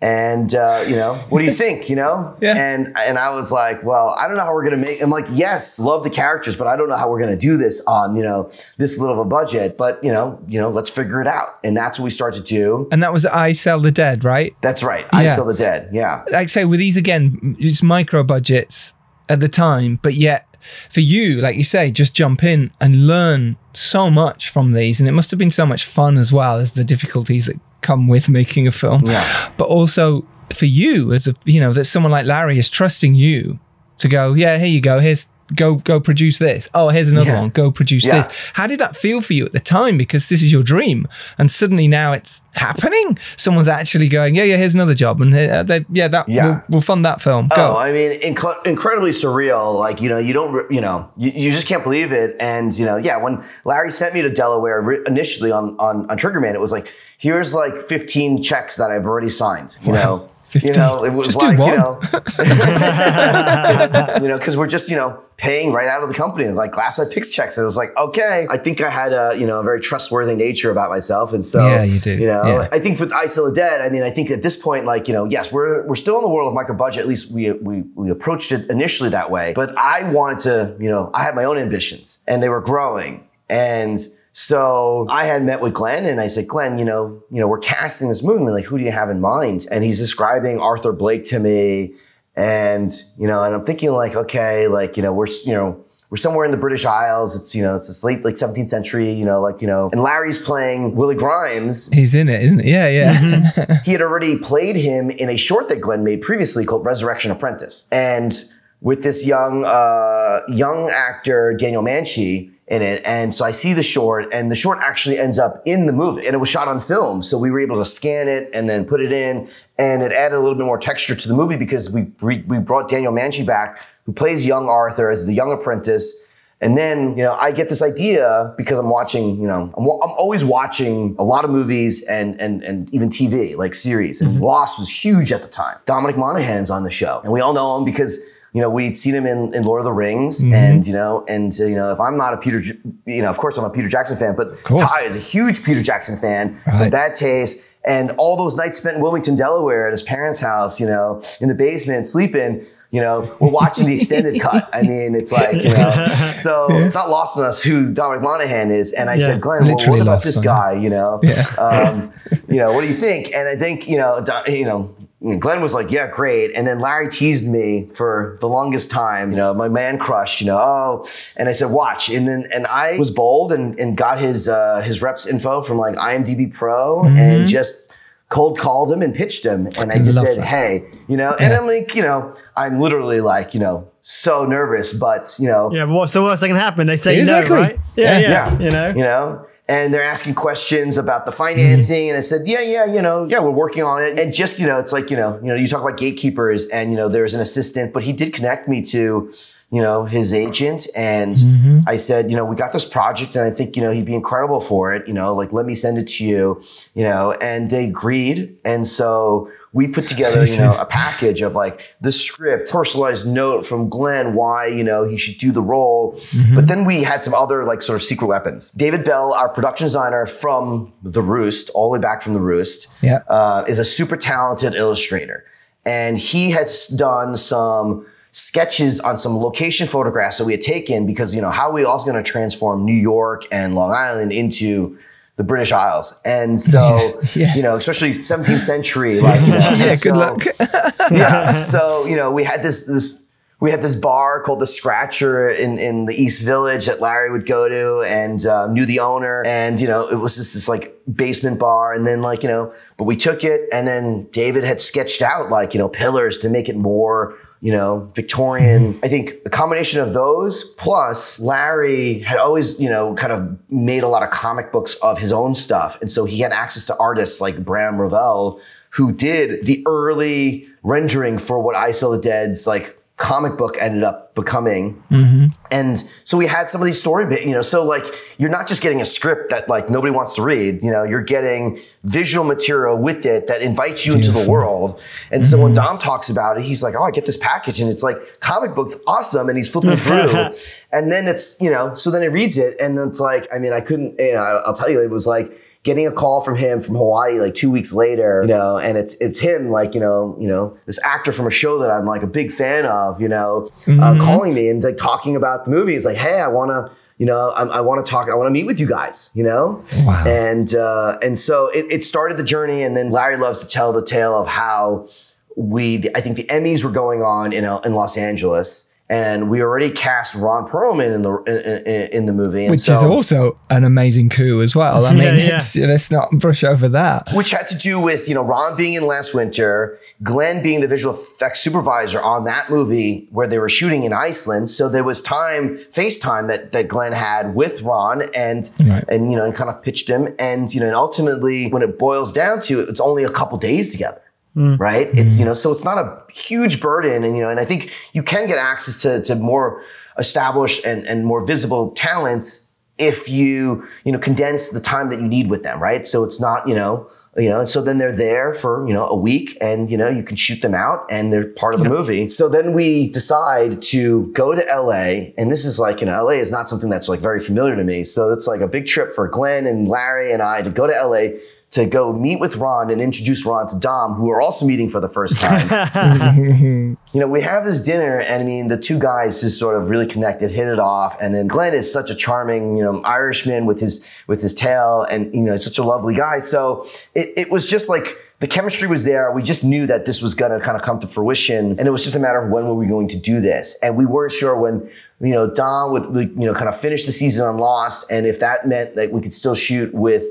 And uh, you know, what do you think? You know, Yeah. and and I was like, well, I don't know how we're gonna make. I'm like, yes, love the characters, but I don't know how we're gonna do this on you know this little of a budget. But you know, you know, let's figure it out. And that's what we start to do. And that was I Sell the Dead, right? That's right. I Yeah. still the dead. Yeah. like I say, with these again, it's micro budgets at the time, but yet for you, like you say, just jump in and learn so much from these. And it must have been so much fun as well as the difficulties that come with making a film. Yeah. But also for you, as a you know, that someone like Larry is trusting you to go, yeah, here you go, here's go go produce this. Oh, here's another Yeah. one. Go produce Yeah. this. How did that feel for you at the time? Because this is your dream, and suddenly now it's happening. Someone's actually going, yeah, yeah. Here's another job, and uh, they, yeah, that Yeah. We'll, we'll fund that film. Go. Oh, I mean, inc- incredibly surreal. Like, you know, you don't, you know, you, you just can't believe it. And, you know, yeah, when Larry sent me to Delaware initially on, on, on Triggerman, it was like, here's like 15 checks that I've already signed, you know. You know, it was Just like, you know, you know, because we're just, you know, paying right out of the company, like Glass Eye Pix checks. And it was like, okay, I think I had a, you know, a very trustworthy nature about myself. And so, Yeah, you do. you know, Yeah. I think with I Still Dead, I mean, I think at this point, like, you know, yes, we're we're still in the world of micro budget. At least we we we approached it initially that way. But I wanted to, you know, I had my own ambitions and they were growing. And so I had met with Glenn and I said, Glenn, you know, you know, we're casting this movie. Like, who do you have in mind? And he's describing Arthur Blake to me. And, you know, and I'm thinking like, okay, like, you know, we're, you know, we're somewhere in the British Isles. It's, you know, it's this late, like 17th century, you know, like, you know, and Larry's playing Willie Grimes. He's in it, isn't he? Yeah, yeah. He had already played him in a short that Glenn made previously called Resurrection Apprentice. And with this young, uh, young actor, Daniel Manche, in it. And so I see the short, and the short actually ends up in the movie, and it was shot on film. So we were able to scan it and then put it in, and it added a little bit more texture to the movie because we we, we brought Daniel Manche back, who plays young Arthur as the young apprentice. And then, you know, I get this idea because I'm watching, you know, I'm, I'm always watching a lot of movies and, and, and even TV, like series. And mm-hmm. Lost was huge at the time. Dominic Monaghan's on the show. And we all know him because, you know, we'd seen him in, in Lord of the Rings. And, you know, and, uh, you know, if I'm not a Peter, you know, of course I'm a Peter Jackson fan, but. Ti is a huge Peter Jackson fan. Right. Bad Taste. And all those nights spent in Wilmington, Delaware at his parents' house, you know, in the basement, sleeping, you know, we're watching the extended cut. I mean, it's like, you know, so it's not lost on us who Dominic Monaghan is. And I Yeah. said, Glenn, well, what about this guy, you know? Um, you know, what do you think? And I think, you know, you know, Glenn was like, yeah, great. And then Larry teased me for the longest time, you know, my man crush, you know, oh, and I said, watch. And then, and I was bold and, and got his, uh, his reps info from like IMDb Pro and just cold called him and pitched him. And I just said, that. hey, you know, and I'm like, you know, I'm literally like, you know, so nervous, but, you know, Yeah, but what's the worst that can happen? They say Exactly. no, right? Yeah, Yeah. yeah, You know? you know and they're asking questions about the financing. Mm-hmm. And i said yeah yeah you know yeah we're working on it. And just you know it's like you know you know you talk about gatekeepers and you know there's an assistant but he did connect me to you know his agent. And mm-hmm. i said you know we got this project and i think you know he'd be incredible for it. You know like let me send it to you you know and they agreed. And so we put together, you know, a package of like the script, personalized note from Glenn why, you know, he should do the role. But then we had some other like sort of secret weapons. David Bell, our production designer from The Roost, all the way back from The Roost, Yeah. uh, is a super talented illustrator. And he has done some sketches on some location photographs that we had taken because, you know, how are we also going to transform New York and Long Island into the British Isles. And so, Yeah. you know, especially 17th century, like, you know, yeah, and good so- luck. yeah. So, you know, we had this, this, we had this bar called the Scratcher in, in the East Village that Larry would go to and uh, knew the owner. And, you know, it was just this like basement bar. And then like, you know, but we took it and then David had sketched out like, you know, pillars to make it more, you know, Victorian. Mm-hmm. I think the combination of those plus Larry had always, you know, kind of made a lot of comic books of his own stuff. And so he had access to artists like Bram Ravel who did the early rendering for what I Sell the Dead's like comic book ended up becoming. Mm-hmm. And so we had some of these story bit, you know, so like you're not just getting a script that like nobody wants to read, you know, you're getting visual material with it that invites you into the world. And so when mm-hmm. Dom talks about it, he's like, "Oh, I get this package and it's like comic books awesome." And he's flipping through. and then it's, you know, so then he reads it and it's like, I mean, I couldn't, you know, I'll tell you it was like getting a call from him from Hawaii like two weeks later, you know, and it's it's him like you know you know this actor from a show that I'm like a big fan of, you know, uh, calling me and like talking about the movie. It's like, hey, I want to. You know, I, I want to talk. I want to meet with you guys. You know, Wow. and uh, and so it, it started the journey. And then Larry loves to tell the tale of how we. I think the Emmys were going on in uh, in Los Angeles, and we already cast Ron Perlman in the in, in, in the movie, and Which so, is also an amazing coup as well. I Yeah, mean, yeah. It's, let's not brush over that. which had to do with you know Ron being in last winter, Glenn being the visual effects supervisor on that movie where they were shooting in Iceland. So there was time, FaceTime that that Glenn had with Ron and Right. and you know and kind of pitched him. And you know, and ultimately when it boils down to it, it's only a couple days together. Mm. Right. It's, mm. you know, so it's not a huge burden. And, you know, and I think you can get access to, to more established and, and more visible talents if you, you know, condense the time that you need with them. Right. So it's not, you know, you know, and so then they're there for, you know, a week and, you know, you can shoot them out and they're part of the movie. So then we decide to go to LA. And this is like, you know, LA is not something that's like very familiar to me. So it's like a big trip for Glenn and Larry and I to go to LA to go meet with Ron and introduce Ron to Dom, who are also meeting for the first time. you know, we have this dinner, and I mean, the two guys just sort of really connected, hit it off, and then Glenn is such a charming, you know, Irishman with his with his tail, and you know, such a lovely guy. So it, it was just like the chemistry was there. We just knew that this was going to kind of come to fruition, and it was just a matter of when were we going to do this, and we weren't sure when. You know, Dom would, would you know kind of finish the season on Lost, and if that meant that we could still shoot with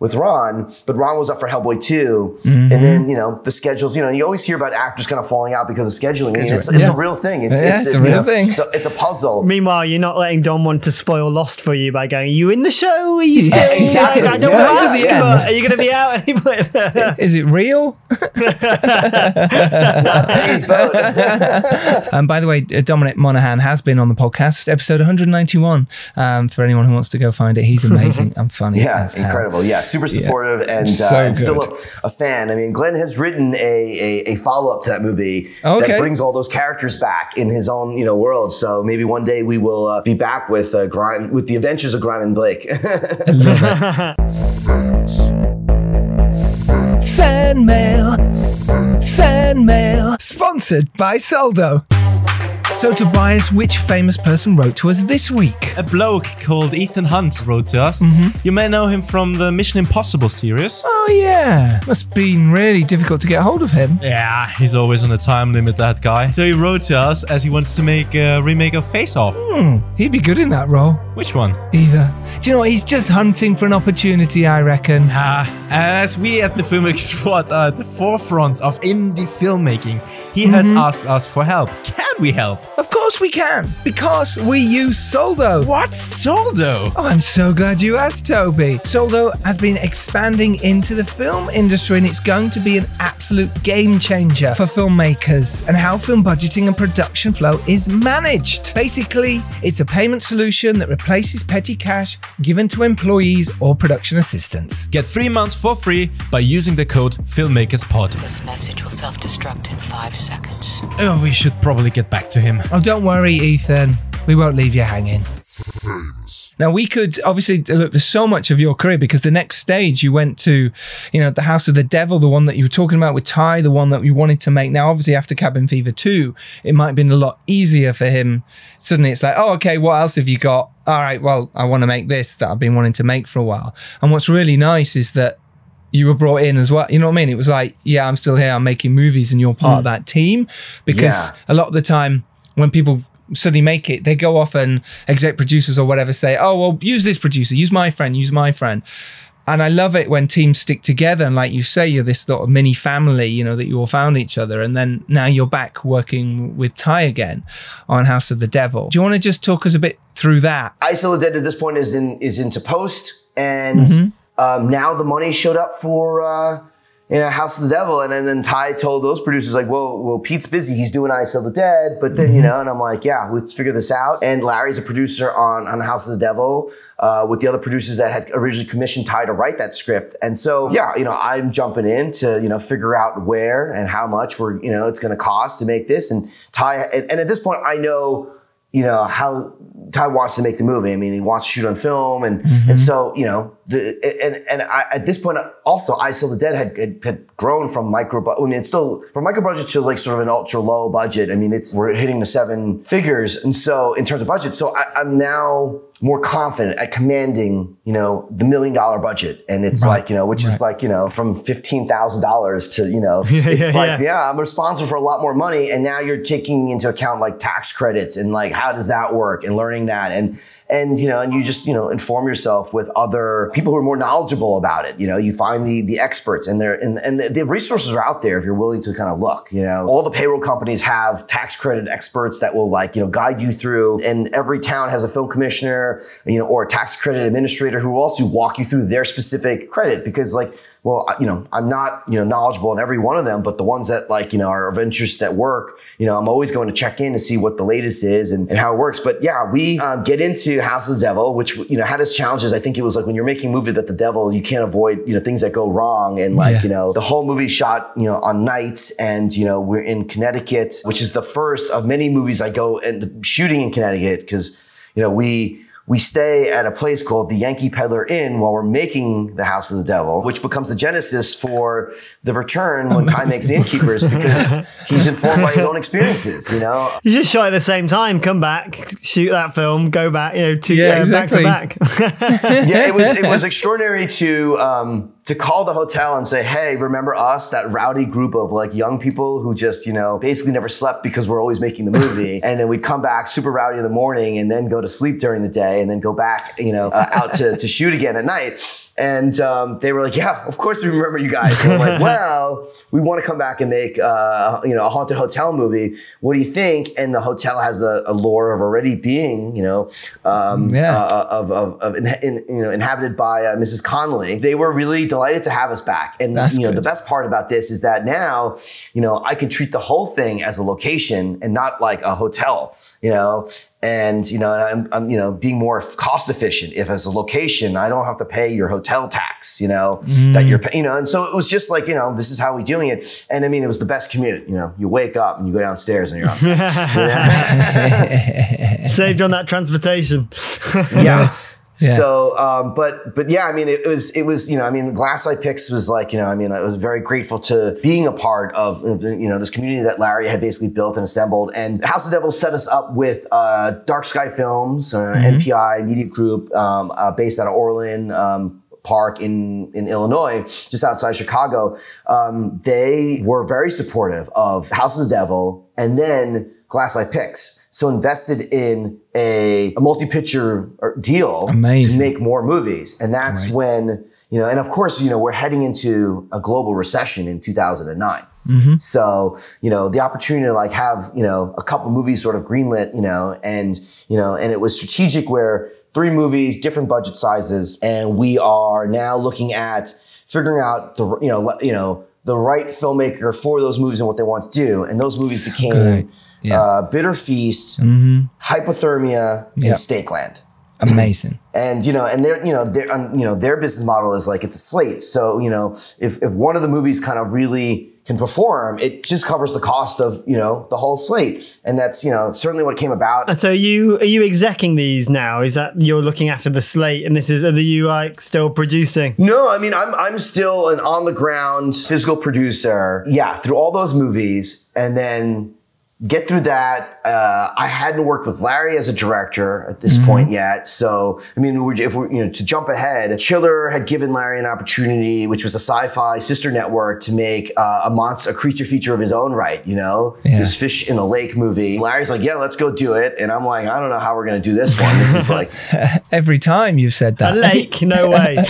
with Ron, but Ron was up for Hellboy 2. And then, you know, the schedules, you know, you always hear about actors kind of falling out because of scheduling. I mean, it's, it's Yeah. a real thing. It's, Yeah, it's, it's a real know, thing. It's a, it's a puzzle. Meanwhile, you're not letting Don want to spoil Lost for you by going, Are you in the show? Are you still? Yeah, exactly. I, I don't Yeah, want to to ask, but are you going to be out any? Is it real? and. Um, by the way, uh, Dominic Monaghan has been on the podcast, episode 191. Um, for anyone who wants to go find it, he's amazing and funny. yeah, as hell. incredible. Yeah, super supportive and, So uh, and still a, a fan. I mean, Glenn has written a, a, a follow up to that movie Okay. that brings all those characters back in his own you know world. So maybe one day we will uh, be back with uh, Grime, with the Adventures of Grime and Blake. Fan mail. Fan mail. Sponsored by Soldo. So, Tobias, which famous person wrote to us this week? A bloke called Ethan Hunt wrote to us. Mm-hmm. You may know him from the Mission Impossible series. Oh, yeah. Must have been really difficult to get hold of him. Yeah, he's always on a time limit, that guy. So he wrote to us as he wants to make a remake of Face Off. Hmm, he'd be good in that role. Which one? Either. Do you know what? He's just hunting for an opportunity, I reckon. Ah, as we at the Filmmaker Squad are at the forefront of indie filmmaking, he has Mm-hmm. asked us for help. Can we help? Of course we can, because we use Soldo. What? Soldo? Oh, I'm so glad you asked, Toby. Soldo has been expanding into the film industry and it's going to be an absolute game changer for filmmakers and how film budgeting and production flow is managed. Basically, it's a payment solution that replaces petty cash given to employees or production assistants. Get three months for free by using the code FilmmakersPod. This message will self destruct in five seconds. Oh, we should probably get back to him. Oh, don't worry, Ethan. We won't leave you hanging. Now we could obviously look. There's so much of your career because the next stage you went to, you know, the House of the Devil, the one that you were talking about with Ti, the one that you wanted to make. Now, obviously, after Cabin Fever two, it might have been a lot easier for him. Suddenly, it's like, oh, okay, what else have you got? All right, well, I want to make this that I've been wanting to make for a while. And what's really nice is that you were brought in as well. You know what I mean? It was like, yeah, I'm still here. I'm making movies, and you're part hmm. of that team. Because Yeah. a lot of the time, when people suddenly make it, they go off and exec producers or whatever say, "Oh, well, use this producer, use my friend, use my friend." And I love it when teams stick together and, like you say, you're this sort of mini family, you know, that you all found each other, and then now you're back working with Ti again on House of the Devil. Do you want to just talk us a bit through that? I Still Dead at this point is in is into post, and um, now the money showed up for uh, you know House of the Devil, and then, then Ti told those producers like, well, well, Pete's busy, he's doing I Sell the Dead, but then you know, and I'm like, yeah, let's figure this out. And Larry's a producer on on House of the Devil. Uh, with the other producers that had originally commissioned Ti to write that script, and so yeah, you know, I'm jumping in to you know figure out where and how much we're you know it's going to cost to make this, and Ti, and, and at this point, I know you know how Ti wants to make the movie. I mean, he wants to shoot on film, and and so you know, the, and and I, at this point, also, I Sell the Dead had, had grown from micro. I mean, it's still from micro budget to like sort of an ultra low budget. I mean, it's we're hitting the seven figures, and so in terms of budget, so I, I'm now more confident at commanding, you know, the million dollar budget, and it's like you know, which is like you know, from fifteen thousand dollars to you know, it's yeah, like yeah. yeah, I'm responsible for a lot more money, and now you're taking into account like tax credits and like how does that work, and learning that, and and you know, and you just you know inform yourself with other people who are more knowledgeable about it. You know, you find the the experts, and they're and, and the, the resources are out there if you're willing to kind of look. You know, all the payroll companies have tax credit experts that will like you know guide you through, and every town has a film commissioner, you know, or a tax credit administrator who will also walk you through their specific credit because like well, you know, I'm not, you know, knowledgeable in every one of them, but the ones that like, you know, are of interest at work, you know, I'm always going to check in to see what the latest is and, and how it works. But yeah, we um, get into House of the Devil, which, you know, had its challenges. I think it was like when you're making a movie that the devil, you can't avoid, you know, things that go wrong. And like, Yeah. you know, the whole movie shot, you know, on nights and, you know, we're in Connecticut, which is the first of many movies I go and shooting in Connecticut because, you know, we, we stay at a place called the Yankee Peddler Inn while we're making the House of the Devil, which becomes the genesis for the return when Ti makes the innkeepers because he's informed by his own experiences, you know? You just shot at the same time, come back, shoot that film, go back, you know, two Yeah, uh, exactly. back to back. yeah, it was it was extraordinary to um, to call the hotel and say, "Hey, remember us? That rowdy group of like young people who just you know basically never slept because we're always making the movie." and then we'd come back super rowdy in the morning, and then go to sleep during the day, and then go back, you know, uh, out to to shoot again at night. And um, they were like, "Yeah, of course we remember you guys." And I'm like, "Well, we want to come back and make uh, you know a haunted hotel movie. What do you think?" And the hotel has a, a lore of already being you know um, Yeah. uh, of, of, of in, in, you know inhabited by uh, Mrs. Connolly. They were really delighted to have us back. And That's you know good. the best part about this is that now you know I can treat the whole thing as a location and not like a hotel. You know. And you know, and I'm, I'm you know being more cost efficient. If as a location, I don't have to pay your hotel tax. You know that you're mm. paying. You know, and so it was just like you know this is how we doing it. And I mean, it was the best commute. You know, you wake up and you go downstairs and you're on. Saved on that transportation. yeah. Yeah. So, um, but but yeah, I mean, it was it was you know, I mean, Glass Eye Pix was like you know, I mean, I was very grateful to being a part of you know this community that Larry had basically built and assembled. And House of Devil set us up with uh, Dark Sky Films, uh, MPI Media Group, um, uh, based out of Orland. Um, Park in, in Illinois, just outside Chicago. Um, they were very supportive of House of the Devil and then Glass Eye Pix. So invested in a, a multi-picture deal Amazing. to make more movies. And that's Right. when, you know, and of course, you know, we're heading into a global recession in 2009. Mm-hmm. So, you know, the opportunity to like have, you know, a couple movies sort of greenlit, you know, and, you know, and it was strategic where three movies, different budget sizes. And we are now looking at figuring out the, you know, you know, the right filmmaker for those movies and what they want to do. And those movies became Good. Yeah. uh, Bitter Feast, Hypothermia, Yeah. and Stakeland Amazing. and you know and their you know their um, you know their business model is like it's a slate so you know if if one of the movies kind of really can perform it just covers the cost of you know the whole slate and that's you know certainly what came about So you are you execing these now? Is that you're looking after the slate, and this is are you like still producing? no i mean i'm i'm still an on the ground physical producer yeah through all those movies and then get through that. Uh, I hadn't worked with Larry as a director at this Mm-hmm. point yet. So, I mean, if we're, you know, to jump ahead, Chiller had given Larry an opportunity, which was a sci-fi sister network to make uh, a monster, a creature feature of his own right, you know, Yeah. this fish in a lake movie. Larry's like, yeah, let's go do it. And I'm like, I don't know how we're going to do this one. This is like, Every time you've said A that. lake, no way.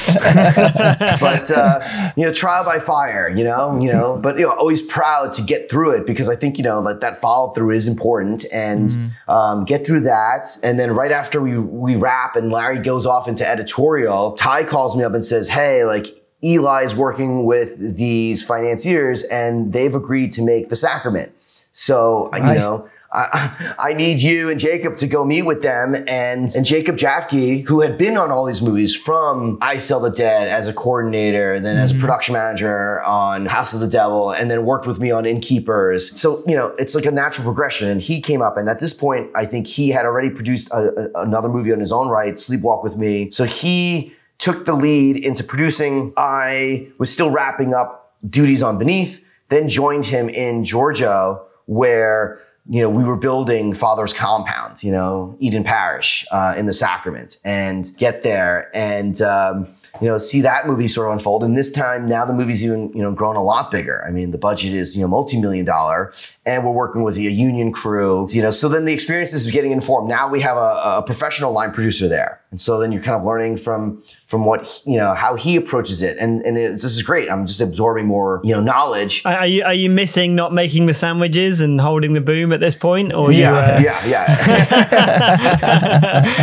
but uh, you know, trial by fire, you know, you know, but you know, always proud to get through it because I think you know, like that follow through is important and um, get through that. And then right after we we wrap and Larry goes off into editorial, Ti calls me up and says, "Hey, like." Eli's working with these financiers and they've agreed to make the sacrament. So, you know, I, I need you and Jacob to go meet with them. And, and Jacob Jaffke, who had been on all these movies from I Sell the Dead as a coordinator, then as a mm-hmm. production manager on House of the Devil, and then worked with me on Innkeepers. So, you know, it's like a natural progression. And he came up. And at this point, I think he had already produced a, a- another movie on his own right, Sleepwalk with Me. So he took the lead into producing. I was still wrapping up duties on Beneath, then joined him in Georgia, where you know we were building Father's compound, you know Eden Parish uh, in the Sacrament, and get there and. Um, you know, see that movie sort of unfold. And this time, now the movie's even, you know, grown a lot bigger. I mean, the budget is, you know, multi-million dollar and we're working with a union crew, you know, so then the experience is getting informed. Now we have a, a professional line producer there. And so then you're kind of learning from, from what, you know, how he approaches it. And, and it's, this is great. I'm just absorbing more, you know, knowledge. Are are you are you missing not making the sandwiches and holding the boom at this point, or you, yeah, uh, yeah, yeah.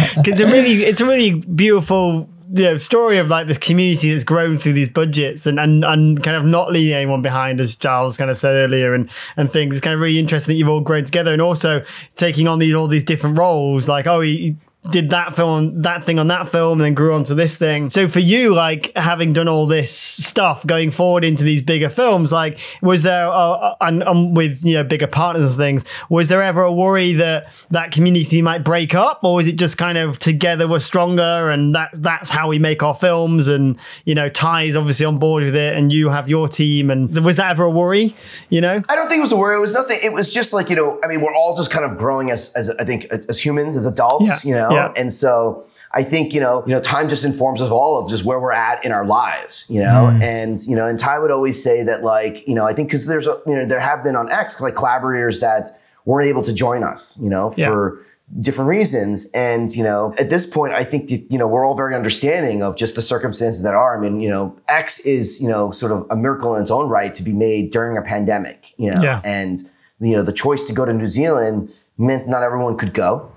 'cause it's a really it's a really beautiful you know, story of like this community that's grown through these budgets and, and and kind of not leaving anyone behind, as Giles kind of said earlier, and and things. It's kind of really interesting that you've all grown together and also taking on these all these different roles. Like, oh, he did that film, that thing on that film, and then grew onto this thing. So for you, like having done all this stuff going forward into these bigger films, like was there, uh, and, and with you know bigger partners and things, was there ever a worry that that community might break up, or was it just kind of together we're stronger, and that that's how we make our films, and you know Ti's obviously on board with it, and you have your team, and was that ever a worry? You know, I don't think it was a worry. It was nothing. It was just like, you know, I mean, we're all just kind of growing as, as I think, as humans, as adults, Yeah, you know? yeah. And so I think, you know, you know, time just informs us all of just where we're at in our lives, you know? And, you know, and Ti would always say that like, you know, I think cause there's a, you know, there have been on X like collaborators that weren't able to join us, you know, Yeah. for different reasons. And, you know, at this point, I think, that, you know, we're all very understanding of just the circumstances that are. I mean, you know, X is, you know, sort of a miracle in its own right to be made during a pandemic, you know, Yeah. and, you know, the choice to go to New Zealand meant not everyone could go,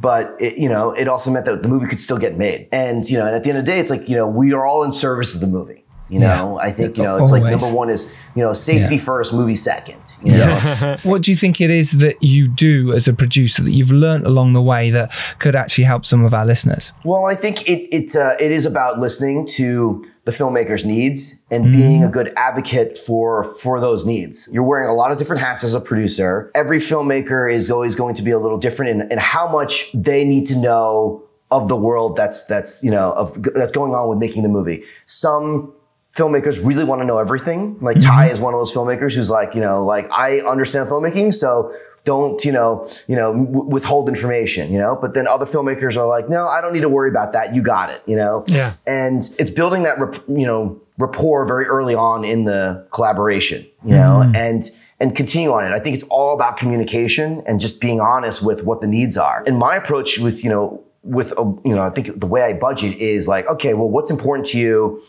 but it, you know, it also meant that the movie could still get made. And, you know, and at the end of the day, it's like, you know, we are all in service of the movie. You know, I think, you know, it's like number one is, you know, safety Yeah. first, movie second. You know? What do you think it is that you do as a producer that you've learned along the way that could actually help some of our listeners? Well, I think it it uh, it is about listening to the filmmaker's needs and being a mm. good advocate for for those needs. You're wearing a lot of different hats as a producer. Every filmmaker is always going to be a little different in, in how much they need to know of the world that's that's you know of that's going on with making the movie. Some filmmakers really want to know everything. Like mm-hmm. Ti is one of those filmmakers who's like, you know, like I understand filmmaking, so don't, you know, you know, w- withhold information, you know. But then other filmmakers are like, no, I don't need to worry about that. You got it, you know. Yeah. And it's building that, rap- you know, rapport very early on in the collaboration, you know, mm-hmm. and and continue on it. I think it's all about communication and just being honest with what the needs are. And my approach with, you know, with a, you know, I think the way I budget is like, okay, well, what's important to you?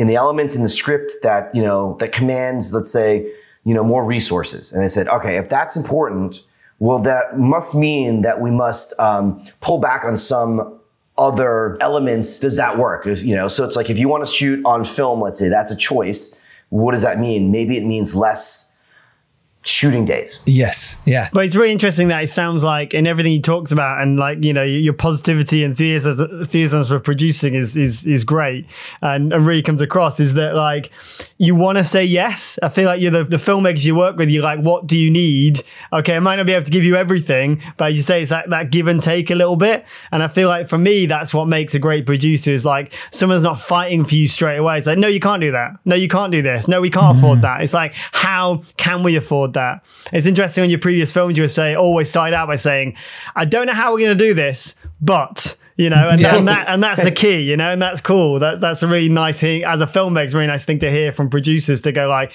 In the elements in the script that you know that commands let's say you know more resources. And i said okay if that's important well that must mean that we must um, pull back on some other elements. Does that work? If, you know so it's like if you want to shoot on film let's say that's a choice. What does that mean? Maybe it means less shooting days Yes. Yeah. But it's really interesting that it sounds like in everything he talks about, and like you know, your positivity and enthusiasm enthusiasm for producing is is is great, and, and really comes across is that like you want to say yes. I feel like you're the, the filmmakers you work with. You're like, what do you need? Okay, I might not be able to give you everything, but as you say, it's that that give and take a little bit. And I feel like for me, that's what makes a great producer is like someone's not fighting for you straight away. It's like, no, you can't do that. No, you can't do this. No, we can't afford mm. that. It's like, how can we afford that? That. It's interesting on your previous films, you were saying always started out by saying, "I don't know how we're going to do this, but." You know, and, Yeah. and that and that's the key. You know, and that's cool. That that's a really nice thing as a filmmaker. It's a really nice thing to hear from producers to go like,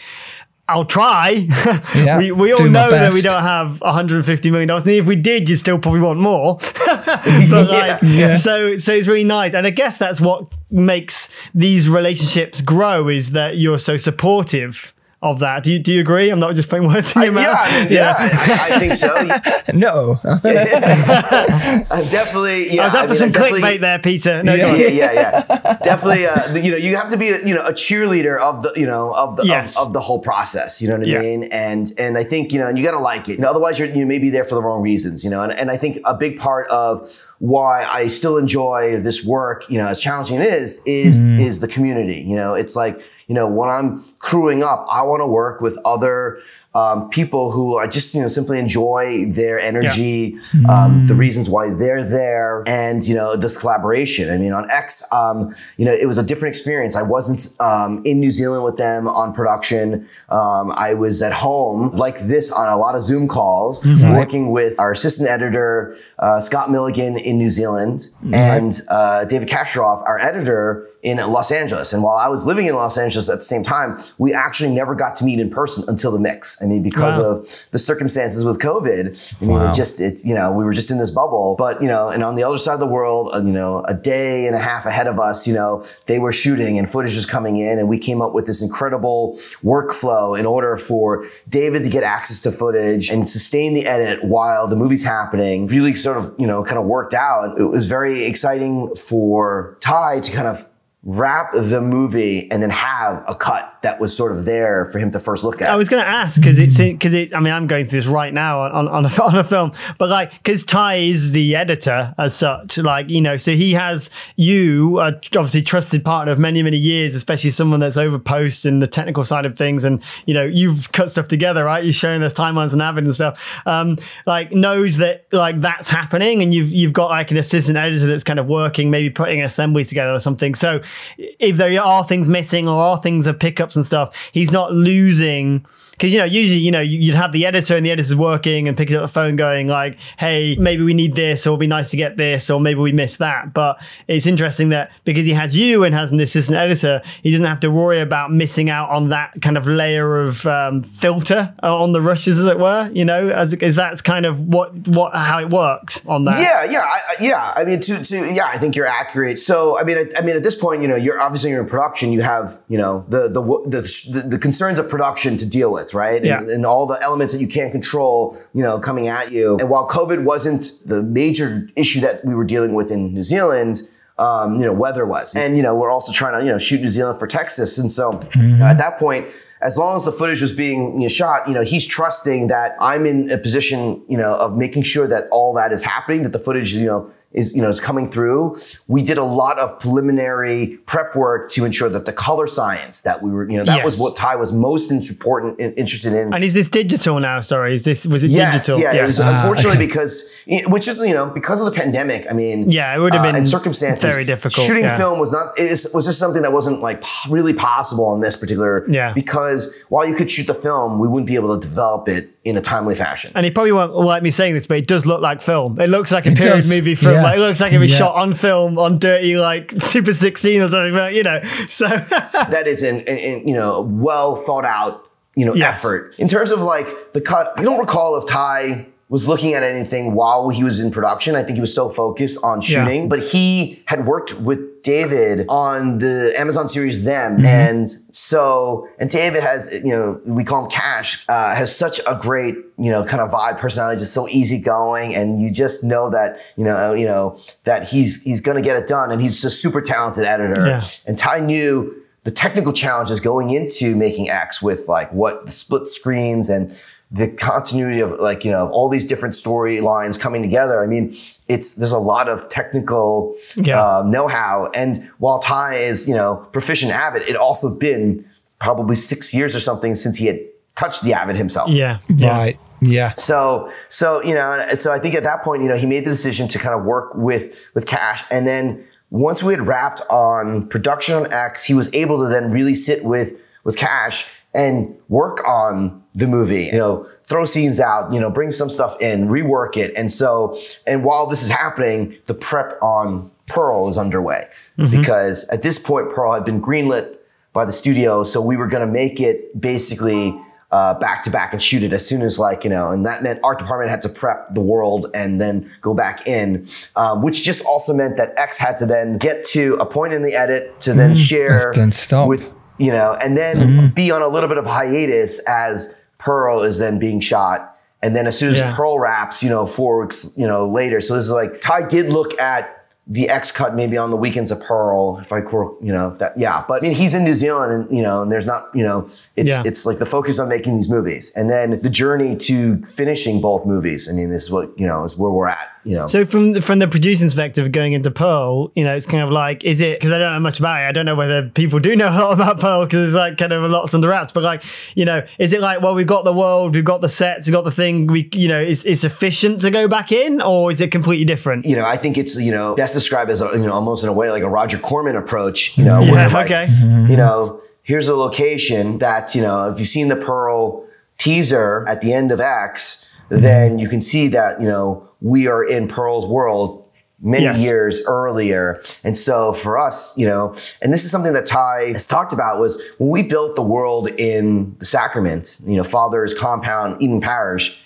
I'll try. Yeah, we we all know that we don't have 150 million dollars. And if we did, you'd still probably want more. but like, Yeah. so so it's really nice, and I guess that's what makes these relationships grow is that you're so supportive of that. Do you do you agree? I'm not just putting words in your yeah, mouth. I mean, yeah, I, I think so. No. I'm definitely. Yeah, I was after mean, some definitely- clickbait there, Peter. No, go yeah, yeah, yeah, yeah. Definitely, uh, you know, you have to be, you know, a cheerleader of the, you know, of the Yes. of, of the whole process. You know what I Yeah. mean? And and I think you know, and you got to like it. You know, otherwise, you're you may be there for the wrong reasons. You know, and and I think a big part of why I still enjoy this work, you know, as challenging it is, is is the community. You know, it's like you know, when I'm crewing up, I want to work with other. Um, people who I just you know simply enjoy their energy, um, the reasons why they're there, and you know this collaboration. I mean, on X, um, you know, it was a different experience. I wasn't um, in New Zealand with them on production. Um, I was at home like this on a lot of Zoom calls, working with our assistant editor uh, Scott Milligan in New Zealand and uh, David Kashevaroff, our editor in Los Angeles. And while I was living in Los Angeles at the same time, we actually never got to meet in person until the mix. I mean, because Wow. of the circumstances with COVID, I mean, it just, it's, you know, we were just in this bubble. But, you know, and on the other side of the world, uh, you know, a day and a half ahead of us, you know, they were shooting and footage was coming in and we came up with this incredible workflow in order for David to get access to footage and sustain the edit while the movie's happening. Really sort of, you know, kind of worked out. It was very exciting for Ti to kind of wrap the movie and then have a cut that was sort of there for him to first look at. I was going to ask because it's because it. I mean, I'm going through this right now on on a, on a film, but like because Ti is the editor as such, like you know, so he has you, a obviously trusted partner of many many years, especially someone that's over post and the technical side of things, and you know, you've cut stuff together, right? You're showing us timelines and Avid and stuff. Um, like knows that like that's happening, and you've you've got like an assistant editor that's kind of working, maybe putting assemblies together or something. So if there are things missing or are things of pickups and stuff, he's not losing. Because you know, usually you know you- you'd have the editor and the editor's working and picking up the phone, going like, "Hey, maybe we need this, or it'd be nice to get this, or maybe we missed that." But it's interesting that because he has you and has an assistant editor, he doesn't have to worry about missing out on that kind of layer of um, filter uh, on the rushes, as it were. You know, as is that's kind of what what how it works on that. Yeah, yeah, I- yeah. I mean, to, to yeah, I think you're accurate. So, I mean, I, I mean, at this point, you know, you're obviously you're in production. You have, you know, the the the, the, the concerns of production to deal with, right? Yeah. And, and all the elements that you can't control, you know, coming at you. And while COVID wasn't the major issue that we were dealing with in New Zealand. Um, you know, weather was, and you know, we're also trying to you know shoot New Zealand for Texas, and so you know, at that point, as long as the footage was being you know, shot, you know, he's trusting that I'm in a position, you know, of making sure that all that is happening, that the footage, you know, is you know is coming through. We did a lot of preliminary prep work to ensure that the color science that we were, you know, that was what Ti was most important interested in. And is this digital now? Sorry, is this was it Yes, digital? yeah, it was Ah, unfortunately because, which is you know because of the pandemic. I mean, Yeah, it would have uh, been and circumstances very difficult, Shooting yeah. film was not it was just something that wasn't like really possible on this particular. Yeah. because while you could shoot the film, we wouldn't be able to develop it in a timely fashion. And he probably won't like me saying this, but it does look like film. It looks like a period does, movie film. yeah. Like it looks like it was Yeah. shot on film on dirty like Super 16 or something. But, you know, so that is an, an, an, you know well thought out you know Yes. effort in terms of like the cut. I don't recall if Ti was looking at anything while he was in production. I think he was so focused on Yeah. shooting, but he had worked with David on the Amazon series Them, Mm-hmm. and so and David has you know we call him Cash uh, has such a great you know kind of vibe personality, just so easygoing, and you just know that you know you know that he's he's gonna get it done, and he's a super talented editor, Yeah. and Ti knew the technical challenges going into making X with like what the split screens and the continuity of like you know all these different storylines coming together. I mean, it's there's a lot of technical Yeah. uh, know-how, and while Ti is you know proficient Avid, it also been probably six years or something since he had touched the Avid himself. yeah. yeah. Right. Yeah. So, so you know, so I think at that point, you know, he made the decision to kind of work with with Cash, and then once we had wrapped on production on X, he was able to then really sit with with Cash and work on the movie, you know, throw scenes out, you know, bring some stuff in, rework it. And so, and while this is happening, the prep on Pearl is underway because at this point, Pearl had been greenlit by the studio. So we were going to make it basically uh, back to back and shoot it as soon as like, you know, and that meant art department had to prep the world and then go back in, um, which just also meant that X had to then get to a point in the edit to then share then stop. with, you know, and then mm-hmm. be on a little bit of hiatus as Pearl is then being shot. And then as soon as Yeah. Pearl wraps, you know, four weeks, you know, later. So this is like Ti did look at the X cut maybe on the weekends of Pearl, if I quote, you know, if that yeah. But I mean, he's in New Zealand and you know, and there's not, you know, it's Yeah. it's like the focus on making these movies. And then the journey to finishing both movies. I mean, this is what, you know, is where we're at, you know. So from the, from the producing perspective, going into Pearl, you know, it's kind of like, is it? Because I don't know much about it. I don't know whether people do know a lot about Pearl because it's like kind of a lots on the rats. But like, you know, is it like, well, we've got the world, we've got the sets, we've got the thing. We, you know, is is sufficient to go back in, or is it completely different? you know, I think it's you know best described as a, you know almost in a way like a Roger Corman approach. You know, mm-hmm. where Yeah, like, okay. you know, here's a location that you know if you've seen the Pearl teaser at the end of X, mm-hmm. then you can see that you know we are in Pearl's world many Yes. years earlier. And so for us, you know, and this is something that Ti has talked about was when we built the world in the Sacrament, you know, Father's compound, Eden Parish,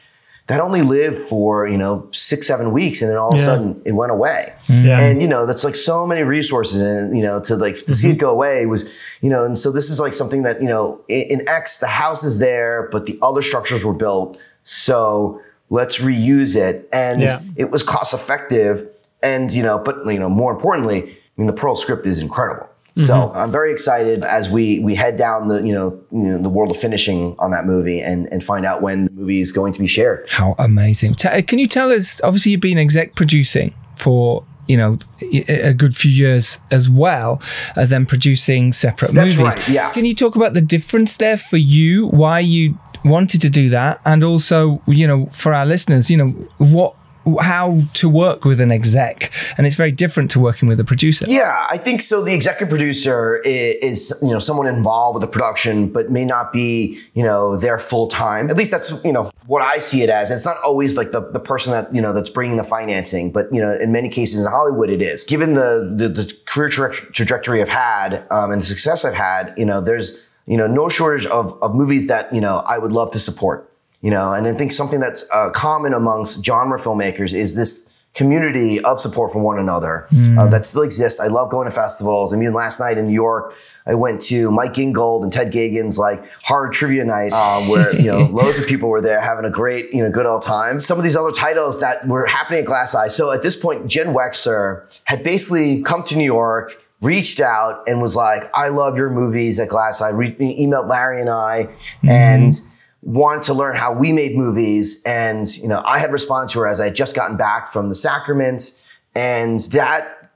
that only lived for, you know, six, seven weeks. And then all of a sudden it went away. Mm-hmm. Yeah. And, you know, that's like so many resources and, you know, to like to see it mm-hmm. go away was, you know, and so this is like something that, you know, in, in X, the house is there, but the other structures were built. So let's reuse it. And Yeah. it was cost effective and you know but you know more importantly i mean the pearl script is incredible so mm-hmm. i'm very excited as we we head down the you know, you know the world of finishing on that movie and and find out when the movie is going to be shared How amazing! T- can you tell us? Obviously, you've been exec producing for you know a a good few years as well as then producing separate That's movies. right, yeah. Can you talk about the difference there for you? Why you wanted to do that, and also you know for our listeners, you know what. How to work with an exec, and it's very different to working with a producer. yeah i think so. The executive producer is, is you know someone involved with the production but may not be you know there full time. At least that's you know what i see it as. It's not always like the, the person that you know that's bringing the financing but you know in many cases in hollywood it is. Given the the, the career tra- trajectory i've had um, and the success i've had you know there's you know no shortage of, of movies that you know i would love to support you know? And i think something that's uh, common amongst genre filmmakers is this community of support for one another uh, that still exists. I love going to festivals. I mean last night in new york i went to mike gingold and ted geoghegan's like hard trivia night um, where you know loads of people were there having a great you know good old time. Some of these other titles that were happening at glass eye. So at this point jen wexler had basically come to new york reached out and was like, I love your movies at Glass Eye. Re- emailed Larry and I and wanted to learn how we made movies. And, you know, I had responded to her as I had just gotten back from the sacrament. And that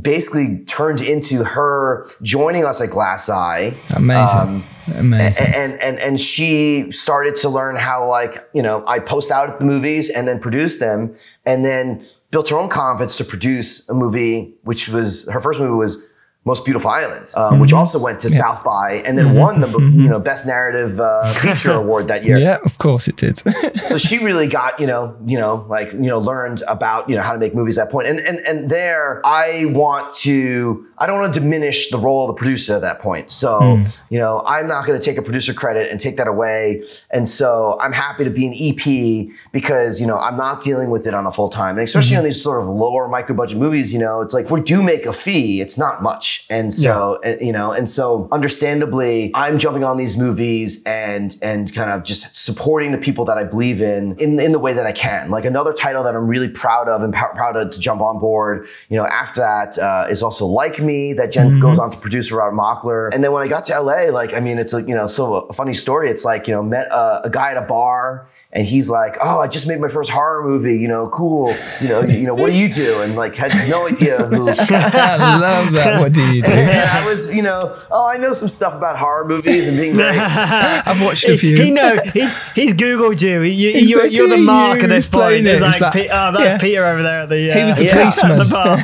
basically turned into her joining us at Glass Eye. Amazing, Um, amazing. and and and she started to learn how like you know I post out the movies and then produce them and then built her own confidence to produce a movie which was her first movie was Most Beautiful Islands, uh, which also went to South by and then won the you know best narrative uh, feature award that year. yeah, of course it did. So she really got you know you know like you know learned about you know how to make movies at that point. And and and there I want to I don't want to diminish the role of the producer at that point. So you know I'm not going to take a producer credit and take that away. And so I'm happy to be an EP because you know I'm not dealing with it on a full time, and especially on these sort of lower micro budget movies. You know it's like we do make a fee, it's not much, and so uh, you know and so understandably I'm jumping on these movies and and kind of just supporting the people that I believe in in in the way that I can. Like another title that I'm really proud of and pr- proud of to jump on board. You know after that uh, is also Like Me that Jen goes on to produce around Mockler. And then when I got to LA, like I mean it's like you know so a funny story. It's like you know met a, a guy at a bar and he's like, oh I just made my first horror movie. You know cool. You know you know what do you do? And like had no idea who I love that. What do you do. and I was, you know, oh, I know some stuff about horror movies and being very. I've watched a He, few. he know he, he's googled you. You, He's you like, you're the mark you," at this point. It's like, It's like, oh, that's yeah. Peter over there at the. Uh, He was the Yeah. policeman the bar.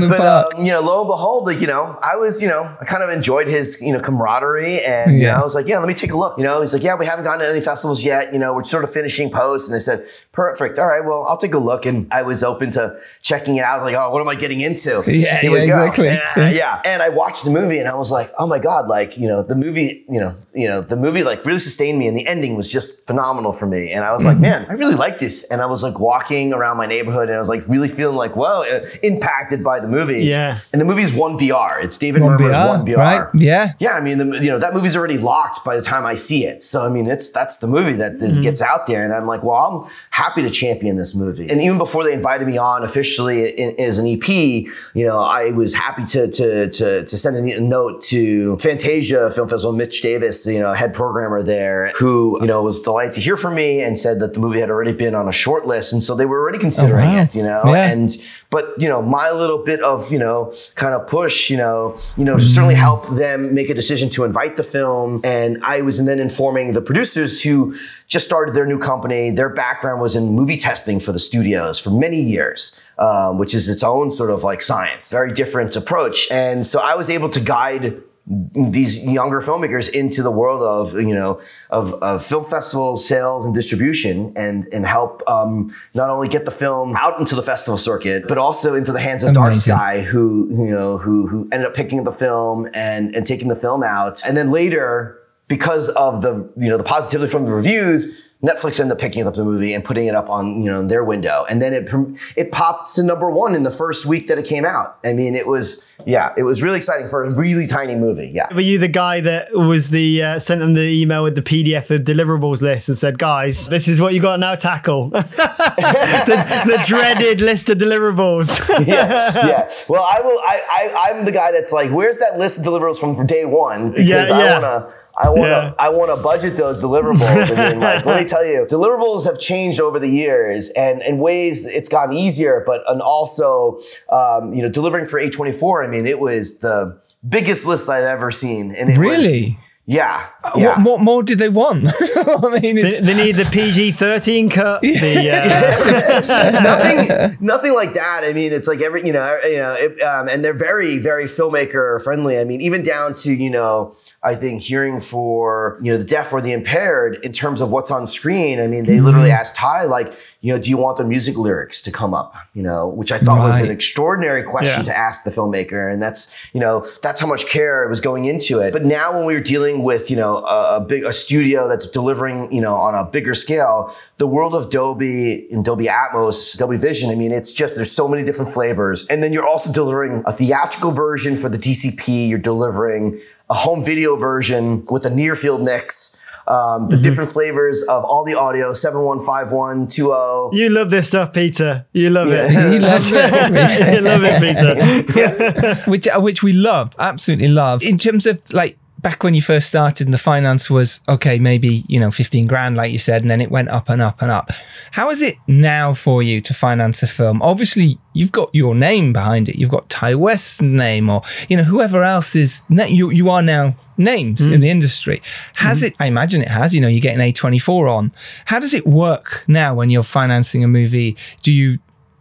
The but um, you know, lo and behold, like you know, I was, you know, I kind of enjoyed his, you know, camaraderie, and you Yeah. know, I was like, yeah, let me take a look. You know, he's like, yeah, we haven't gone to any festivals yet. You know, we're sort of finishing posts, and they said, perfect. All right, well, I'll take a look, and I was open to checking it out. Like, oh, what am I getting into? Yeah, Here yeah, we go. exactly. Yeah, Yeah. yeah. And I watched the movie, and I was like, oh my god, like you know, the movie, you know, you know, the movie like really sustained me, and the ending was just phenomenal for me. And I was like, Mm-hmm. man, I really like this. And I was like walking around my neighborhood, and I was like really feeling like, whoa, uh, impacted by the movie. Yeah. And the movie's one BR. It's David One Marmor's BR, one BR. right? Yeah. Yeah, I mean, the, you know, that movie's already locked by the time I see it. So I mean, it's that's the movie that is, Mm-hmm. gets out there, and I'm like, well, I'm happy to champion this movie. And even before they invited me on officially in, as an EP, you know, I was happy to to to, to send a note to Fantasia Film Festival, Mitch Davis, you know head programmer there, who you know was delighted to hear from me and said that the movie had already been on a short list, and so they were already considering wow. it. You know, Yeah. and but you know, my little bit of you know kind of push, you know, you know, certainly help them make a decision to invite the film. And I was then informing the producers who just started their new company. Their background was in movie testing for the studios for many years. Um, which is its own sort of like science, very different approach. And so I was able to guide these younger filmmakers into the world of you know of, of film festivals, sales, and distribution, and and help um, not only get the film out into the festival circuit, but also into the hands of Dark Sky, who you know who who ended up picking the film and and taking the film out, and then later because of the you know the positivity from the reviews. Netflix ended up picking up the movie and putting it up on you know their window, and then it it popped to number one in the first week that it came out. I mean, it was yeah, it was really exciting for a really tiny movie. Yeah, Were you the guy that was the uh, sent them the email with the PDF of deliverables list and said, "Guys, this is what you got to now tackle"? the, the dreaded list of deliverables. yes, yes. Well, I will. I, I I'm the guy that's like, where's that list of deliverables from day one? Because Yeah, I yeah. wanna. I want to. Yeah. I want to budget those deliverables. I mean, like, let me tell you, deliverables have changed over the years, and in ways it's gotten easier. But and also, um, you know, delivering for A24. I mean, it was the biggest list I'd ever seen, and it was- Really? yeah, yeah. What, what more did they want? I mean, they, they need the PG thirteen cut. The uh, nothing, nothing like that. I mean, it's like every, you know, you know, it, um, and they're very, very filmmaker friendly. I mean, even down to you know, I think hearing for you know the deaf or the impaired in terms of what's on screen. I mean, they mm-hmm. literally asked Ti like, you know, do you want the music lyrics to come up? You know, which I thought was an extraordinary question Yeah. to ask the filmmaker, and that's you know, that's how much care was going into it. But now when we were dealing with you know a, a big a studio that's delivering you know on a bigger scale, the world of Dolby and Dolby Atmos, Dolby Vision. I mean, it's just there's so many different flavors, and then you're also delivering a theatrical version for the DCP. You're delivering a home video version with a near field mix. Um, the different flavors of all the audio 715120 you love this stuff, Peter. You love it. He loves it. you love it, Peter. which uh, which we love, absolutely love. In terms of like back when you first started, and the finance was okay, maybe you know fifteen grand, like you said, and then it went up and up and up. How is it now for you to finance a film? Obviously, you've got your name behind it. You've got Ti West's name, or you know whoever else is. You you are now names in hmm. the industry. Has hmm. it? I imagine it has. You know, you're getting A twenty four on. How does it work now when you're financing a movie? Do you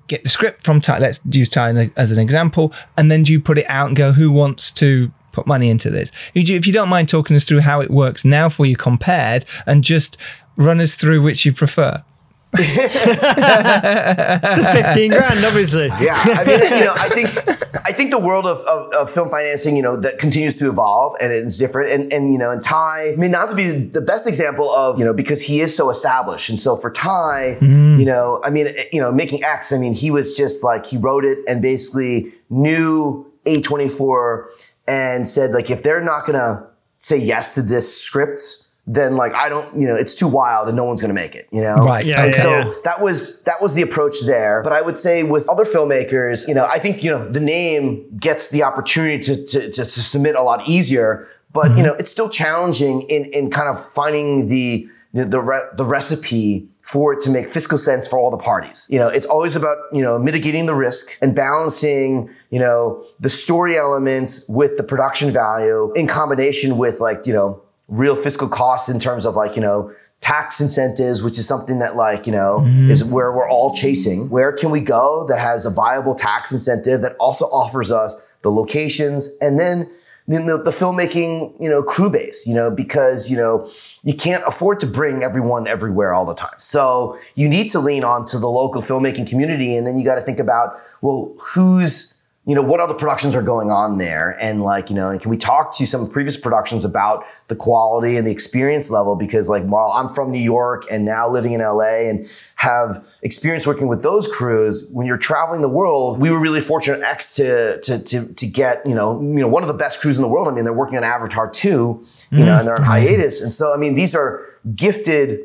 get the script from Ti. Let's use Ti as an example, and then do you put it out and go, who wants to put money into this? If you- don't mind talking us through how it works now for you compared, and just run us through which you prefer. the Fifteen grand, obviously. Yeah, I mean, you know, I think I think the world of, of, of film financing, you know, that continues to evolve and it's different. And and you know, and Ti, I mean, not to be the best example of you know because he is so established, and so for Ti, mm-hmm. you know, I mean, eh, you know, making X, I mean, he was just like he wrote it and basically knew A twenty four and said like if they're not gonna say yes to this script. Then like I don't, you know, it's too wild and no one's gonna make it, you know. Right, Yeah, And yeah, so yeah. that was that was the approach there. But I would say with other filmmakers, you know, I think you know the name gets the opportunity to to, to, to submit a lot easier. But Mm-hmm. you know, it's still challenging in in kind of finding the the the, re- the recipe for it to make fiscal sense for all the parties. You know, it's always about, you know, mitigating the risk and balancing, you know, the story elements with the production value in combination with like, you know, real fiscal costs in terms of like, you know, tax incentives, which is something that like, you know, mm-hmm. is where we're all chasing. Where can we go that has a viable tax incentive that also offers us the locations and then the, the filmmaking, you know, crew base, you know, because, you know, you can't afford to bring everyone everywhere all the time. So you need to lean on to the local filmmaking community. And then you got to think about, well, who's, you know, what other productions are going on there? And like, you know, and can we talk to some previous productions about the quality and the experience level? Because like, while I'm from New York and now living in LA and have experience working with those crews, when you're traveling the world, we were really fortunate X to, to, to, to get, you know, you know, one of the best crews in the world. I mean, they're working on Avatar 2, you mm, know, and they're on hiatus. And so, I mean, these are gifted,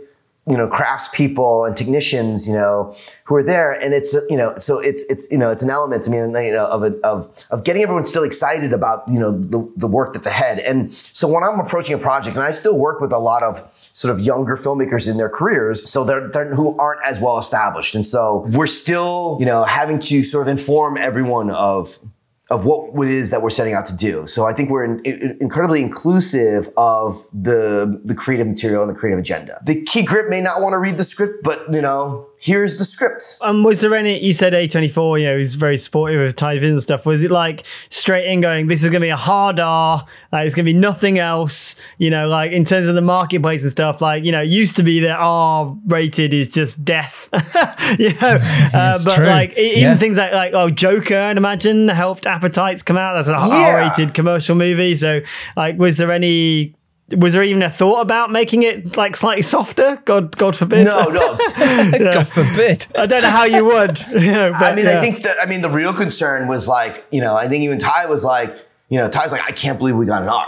you know craftspeople and technicians you know who are there. And it's you know so it's it's you know it's an element i mean you know of a, of of getting everyone still excited about you know the, the work that's ahead. And so when i'm approaching a project and i still work with a lot of sort of younger filmmakers in their careers so they're, they're who aren't as well established. And so we're still you know having to sort of inform everyone of of what it is that we're setting out to do. So I think we're in, in, incredibly inclusive of the the creative material and the creative agenda. The key grip may not want to read the script, but you know, here's the script. Um, was there any? You said A24, you know, he's very supportive of Ty and stuff. Was it like straight in going, this is going to be a hard R, like it's going to be nothing else, you know, like in terms of the marketplace and stuff, like, you know, it used to be that R rated is just death, you know, uh, but true. like even yeah. things like, like, oh, Joker, I'd imagine helped Appetites come out. That's an yeah. R-rated commercial movie. So, like, was there any? Was there even a thought about making it like slightly softer? God, God forbid. No, no. God forbid. I don't know how you would. You know, but, I mean, yeah. I think that. I mean, the real concern was like, you know, I think even Ti was like, you know, Ti's like, I can't believe we got an R.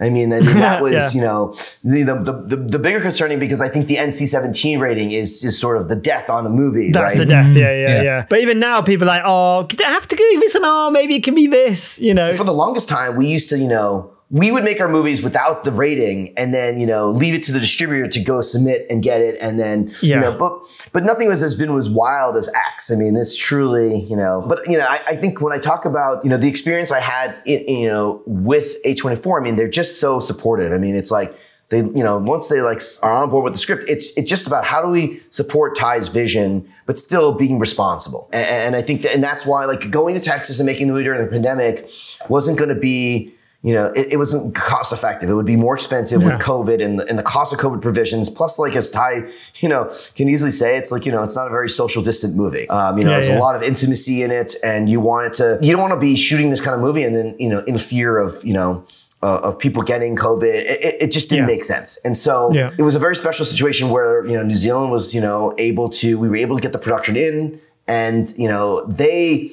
I mean, I mean that was, yeah. you know, the, the, the, the, bigger concerning because I think the NC-17 rating is, is sort of the death on a movie. That's right? the death. Mm-hmm. Yeah, yeah, yeah, yeah, But even now people are like, oh, I have to give this an R? Maybe it can be this, you know. For the longest time, we used to, you know, we would make our movies without the rating and then you know leave it to the distributor to go submit and get it and then yeah. you know but but nothing was has been as wild as x. I mean it's truly you know but you know I, I think when i talk about you know the experience i had in, you know with a24 i mean they're just so supportive. I mean it's like they you know once they like are on board with the script it's it's just about how do we support ti's vision but still being responsible. And, and i think that, and that's why like going to texas and making the movie during the pandemic wasn't going to be you know, it, it, wasn't cost effective. It would be more expensive yeah. with COVID and the, and the cost of COVID provisions. Plus, like as Ti, you know, can easily say, it's like, you know, it's not a very social distant movie. Um, you know, yeah, there's yeah. a lot of intimacy in it and you want it to, you don't want to be shooting this kind of movie and then, you know, in fear of, you know, uh, of people getting COVID. It, it just didn't make sense. And so it was a very special situation where, you know, New Zealand was, you know, able to, we were able to get the production in and, you know, they,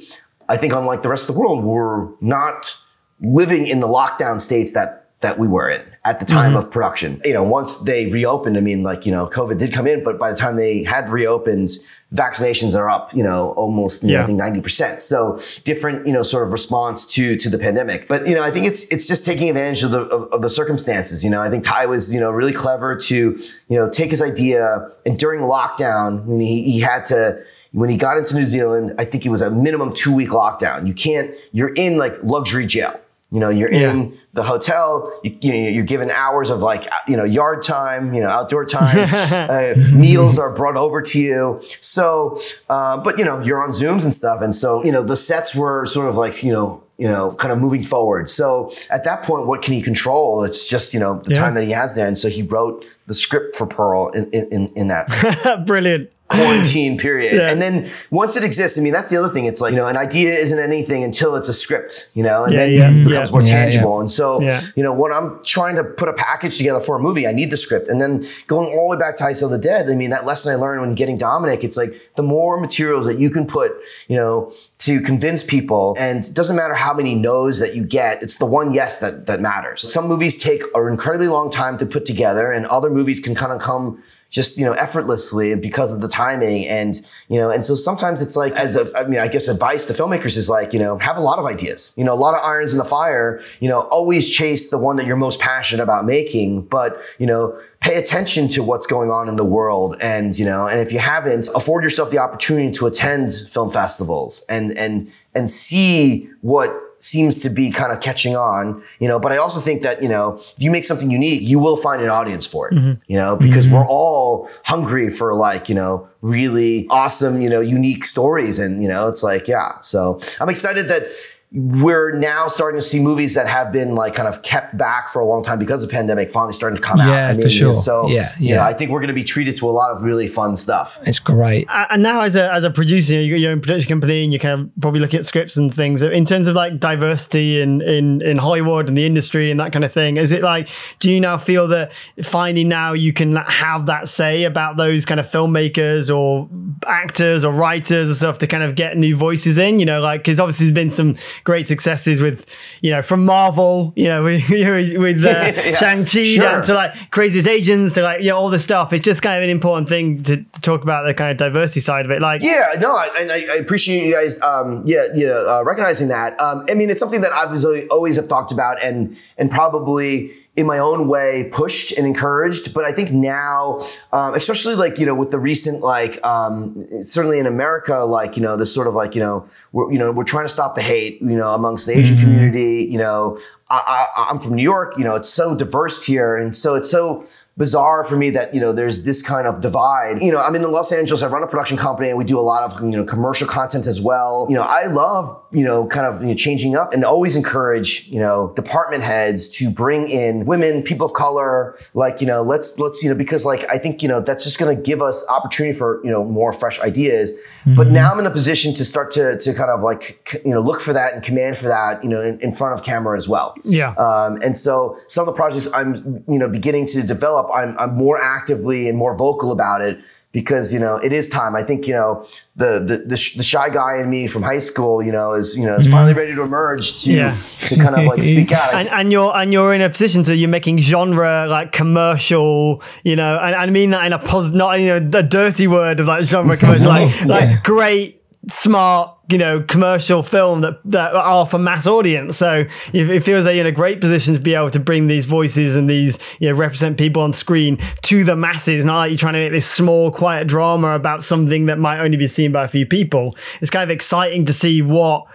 I think unlike the rest of the world, were not living in the lockdown states that that we were in at the time mm-hmm. of production. You know, once they reopened, I mean, like, you know, COVID did come in, but by the time they had reopened, vaccinations are up, you know, almost yeah. I think 90%. So different, you know, sort of response to to the pandemic. But, you know, I think it's it's just taking advantage of the of, of the circumstances. You know, I think Ti was, you know, really clever to, you know, take his idea and during lockdown, when he, he had to when he got into New Zealand, I think it was a minimum two week lockdown. You can't, you're in like luxury jail. You know, you're yeah. in the hotel. You, you, know, you're given hours of like you know yard time, you know, outdoor time. uh, meals are brought over to you. So, uh, but you know, you're on Zooms and stuff, and so you know, the sets were sort of like you know, you know, kind of moving forward. So at that point, what can he control? It's just you know the yeah. time that he has there, and so he wrote the script for Pearl in in, in that. Brilliant quarantine period. Yeah. And then once it exists, I mean, that's the other thing. It's like, you know, an idea isn't anything until it's a script, you know, and yeah, then yeah, it becomes more tangible. And so, you know, when I'm trying to put a package together for a movie, I need the script. And then going all the way back to I Sell the Dead, I mean, that lesson I learned when getting Dominic, it's like the more materials that you can put, you know, to convince people. And it doesn't matter how many no's that you get, it's the one yes that, that matters. Some movies take an incredibly long time to put together and other movies can kind of come just you know effortlessly because of the timing and you know and so sometimes it's like as a, I mean I guess advice to filmmakers is like you know have a lot of ideas. You know a lot of irons in the fire you know always chase the one that you're most passionate about making but you know pay attention to what's going on in the world and you know and if you haven't afford yourself the opportunity to attend film festivals and and and see what seems to be kind of catching on, you know, but I also think that, you know, if you make something unique, you will find an audience for it, Mm-hmm. you know, because we're all hungry for like, you know, really awesome, you know, unique stories. And, you know, it's like, yeah. So I'm excited that we're now starting to see movies that have been like kind of kept back for a long time because of the pandemic finally starting to come out. Yeah, for sure. So, Yeah, you know, yeah. I think we're going to be treated to a lot of really fun stuff. It's great. A- and now as a as a producer, you got your own production company, and you kind of probably look at scripts and things. In terms of like diversity in in in Hollywood and the industry and that kind of thing, is it like do you now feel that finally now you can have that say about those kind of filmmakers or actors or writers or stuff to kind of get new voices in? You know, like because obviously there's been some great successes with you know from Marvel, you know, with, with uh, Yeah, Shang Chi sure. down to like Crazy Rich Asians to like you know all this stuff. It's just kind of an important thing to, to talk about the kind of diversity side of it. Like Yeah, no, I, and I, I appreciate you guys, um, yeah, yeah, uh, recognizing that. Um, I mean, it's something that I've always- always have talked about, and and probably in my own way pushed and encouraged. But I think now, um, especially like you know, with the recent like, um, certainly in America, like you know, this sort of like you know, we're you know, we're trying to stop the hate, you know, amongst the Asian community. You know, I, I, I'm from New York. You know, it's so diverse here, and so it's so bizarre for me that you know there's this kind of divide. You know, I'm in Los Angeles. I run a production company, and we do a lot of you know commercial content as well. You know, I love you know kind of you know, changing up and always encourage you know department heads to bring in women, people of color. Like you know, let's let's you know because like I think you know that's just going to give us opportunity for you know more fresh ideas. But now I'm in a position to start to to kind of like you know look for that and command for that you know in, in front of camera as well. Yeah. Um, and so some of the projects I'm, you know, beginning to develop, I'm, I'm more actively and more vocal about it because, you know, it is time. I think, you know, the, the, the, sh- the shy guy in me from high school, you know, is, you know, is mm-hmm. finally ready to emerge to, Yeah. to kind of like speak out. And, and you're and you're in a position to you're making genre like commercial, you know, and, and I mean that in a positive, not you know the dirty word of like genre commercial, like like great, smart, you know, commercial film that that are for mass audience. So it, it feels like you're in a great position to be able to bring these voices and these you know represent people on screen to the masses. Not like you're trying to make this small, quiet drama about something that might only be seen by a few people. It's kind of exciting to see what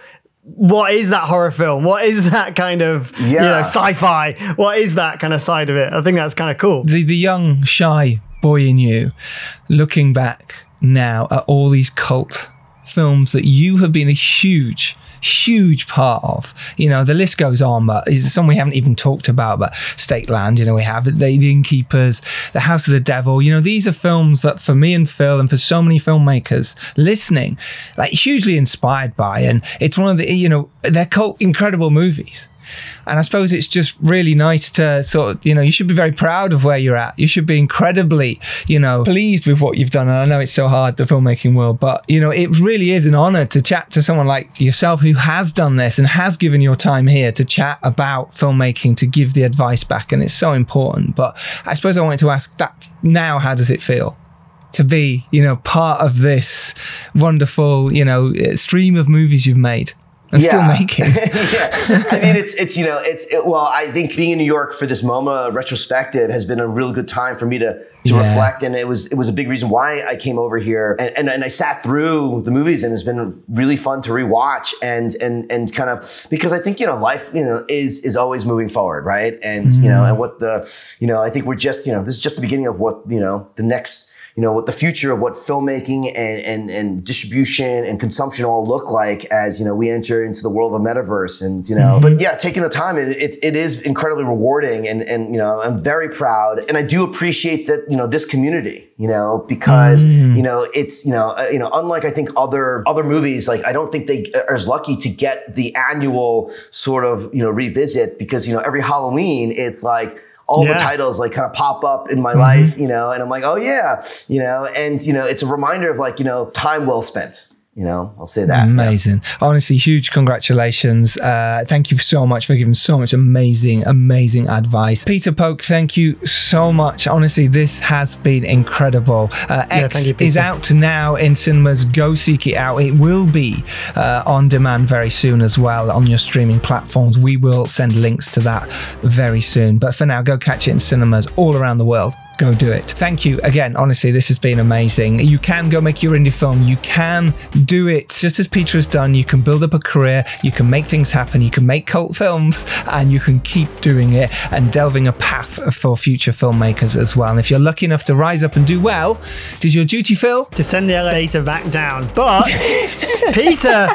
what is that horror film? What is that kind of you know sci-fi? What is that kind of side of it? I think that's kind of cool. the the young shy boy in you looking back now at all these cult films that you have been a huge huge part of. You know the list goes on but it's some we haven't even talked about but Stake Land you know we have the, the innkeepers the house of the devil. You know these are films that for me and phil and for so many filmmakers listening like hugely inspired by. And it's one of the you know they're cult incredible movies and I suppose it's just really nice to sort of, you know, you should be very proud of where you're at. You should be incredibly, you know, pleased with what you've done. And I know it's so hard, the filmmaking world, but, you know, it really is an honor to chat to someone like yourself who has done this and has given your time here to chat about filmmaking, to give the advice back. And it's so important. But I suppose I wanted to ask that now, how does it feel? To be, you know, part of this wonderful, you know, stream of movies you've made and still making. yeah. I mean, it's it's you know, it's it, well, I think being in New York for this MoMA retrospective has been a real good time for me to to Yeah. reflect, and it was it was a big reason why I came over here, and, and and I sat through the movies, and it's been really fun to rewatch, and and and kind of because I think you know life you know is is always moving forward, right, and you know, mm-hmm. and what the you know, I think we're just you know, this is just the beginning of what you know the next you know what the future of what filmmaking and, and and distribution and consumption all look like as you know we enter into the world of metaverse and you know but yeah taking the time it, it, it is incredibly rewarding and and you know I'm very proud and I do appreciate that you know this community you know because you know it's you know uh, you know unlike I think other other movies like I don't think they are as lucky to get the annual sort of you know revisit because you know every Halloween it's like all Yeah. the titles like kind of pop up in my mm-hmm. life, you know, and I'm like, oh yeah, you know, and you know, it's a reminder of like, you know, time well spent. You know, I'll say that. Amazing. Honestly, huge congratulations. Uh, thank you so much for giving so much amazing, amazing advice. Peter Phok, thank you so much. Honestly, this has been incredible. Uh, Yeah, X thank you, is Peter. out now in cinemas. Go seek it out. It will be uh, on demand very soon as well on your streaming platforms. We will send links to that very soon. But for now, go catch it in cinemas all around the world go do it. Thank you again. Honestly, this has been amazing. You can go make your indie film. You can do it just as Peter has done. You can build up a career. You can make things happen. You can make cult films and you can keep doing it and delving a path for future filmmakers as well. And if you're lucky enough to rise up and do well, did your duty, Phil? to send the elevator back down. But Peter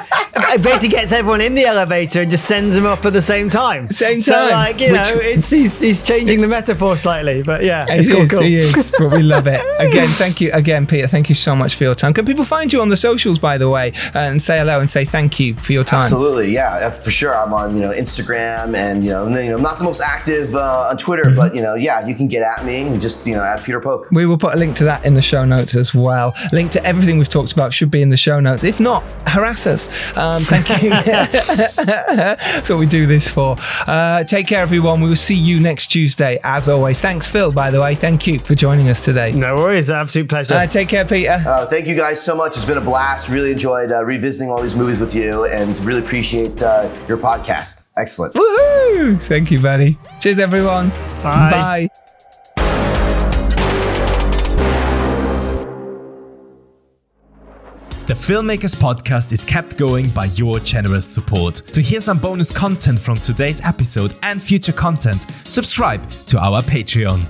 basically gets everyone in the elevator and just sends them up at the same time. Same time. So, like, you Which- know, it's he's, he's changing the metaphor slightly. But yeah, it's He cool. He is, but we love it. Again, thank you again, Peter. Thank you so much for your time. Can people find you on the socials, by the way, and say hello and say thank you for your time? Absolutely, yeah, uh, for sure. I'm on you know Instagram and you know, you know I'm not the most active uh, on Twitter, Mm-hmm. but you know yeah, you can get at me and just you know at Peter Phok. We will put a link to that in the show notes as well. Link to everything we've talked about should be in the show notes. If not, harass us. Um, thank you. That's what we do this for. Uh, take care, everyone. We will see you next Tuesday, as always. Thanks, Phil, by the way. Thank you for joining us today. No worries, absolute pleasure. Uh, take care, Peter. Uh, thank you guys so much. It's been a blast. Really enjoyed uh, revisiting all these movies with you, and really appreciate uh, your podcast. Excellent. Woohoo! Thank you, buddy. Cheers, everyone. Bye. Bye. The Filmmakers Podcast is kept going by your generous support. To hear some bonus content from today's episode and future content, subscribe to our Patreon.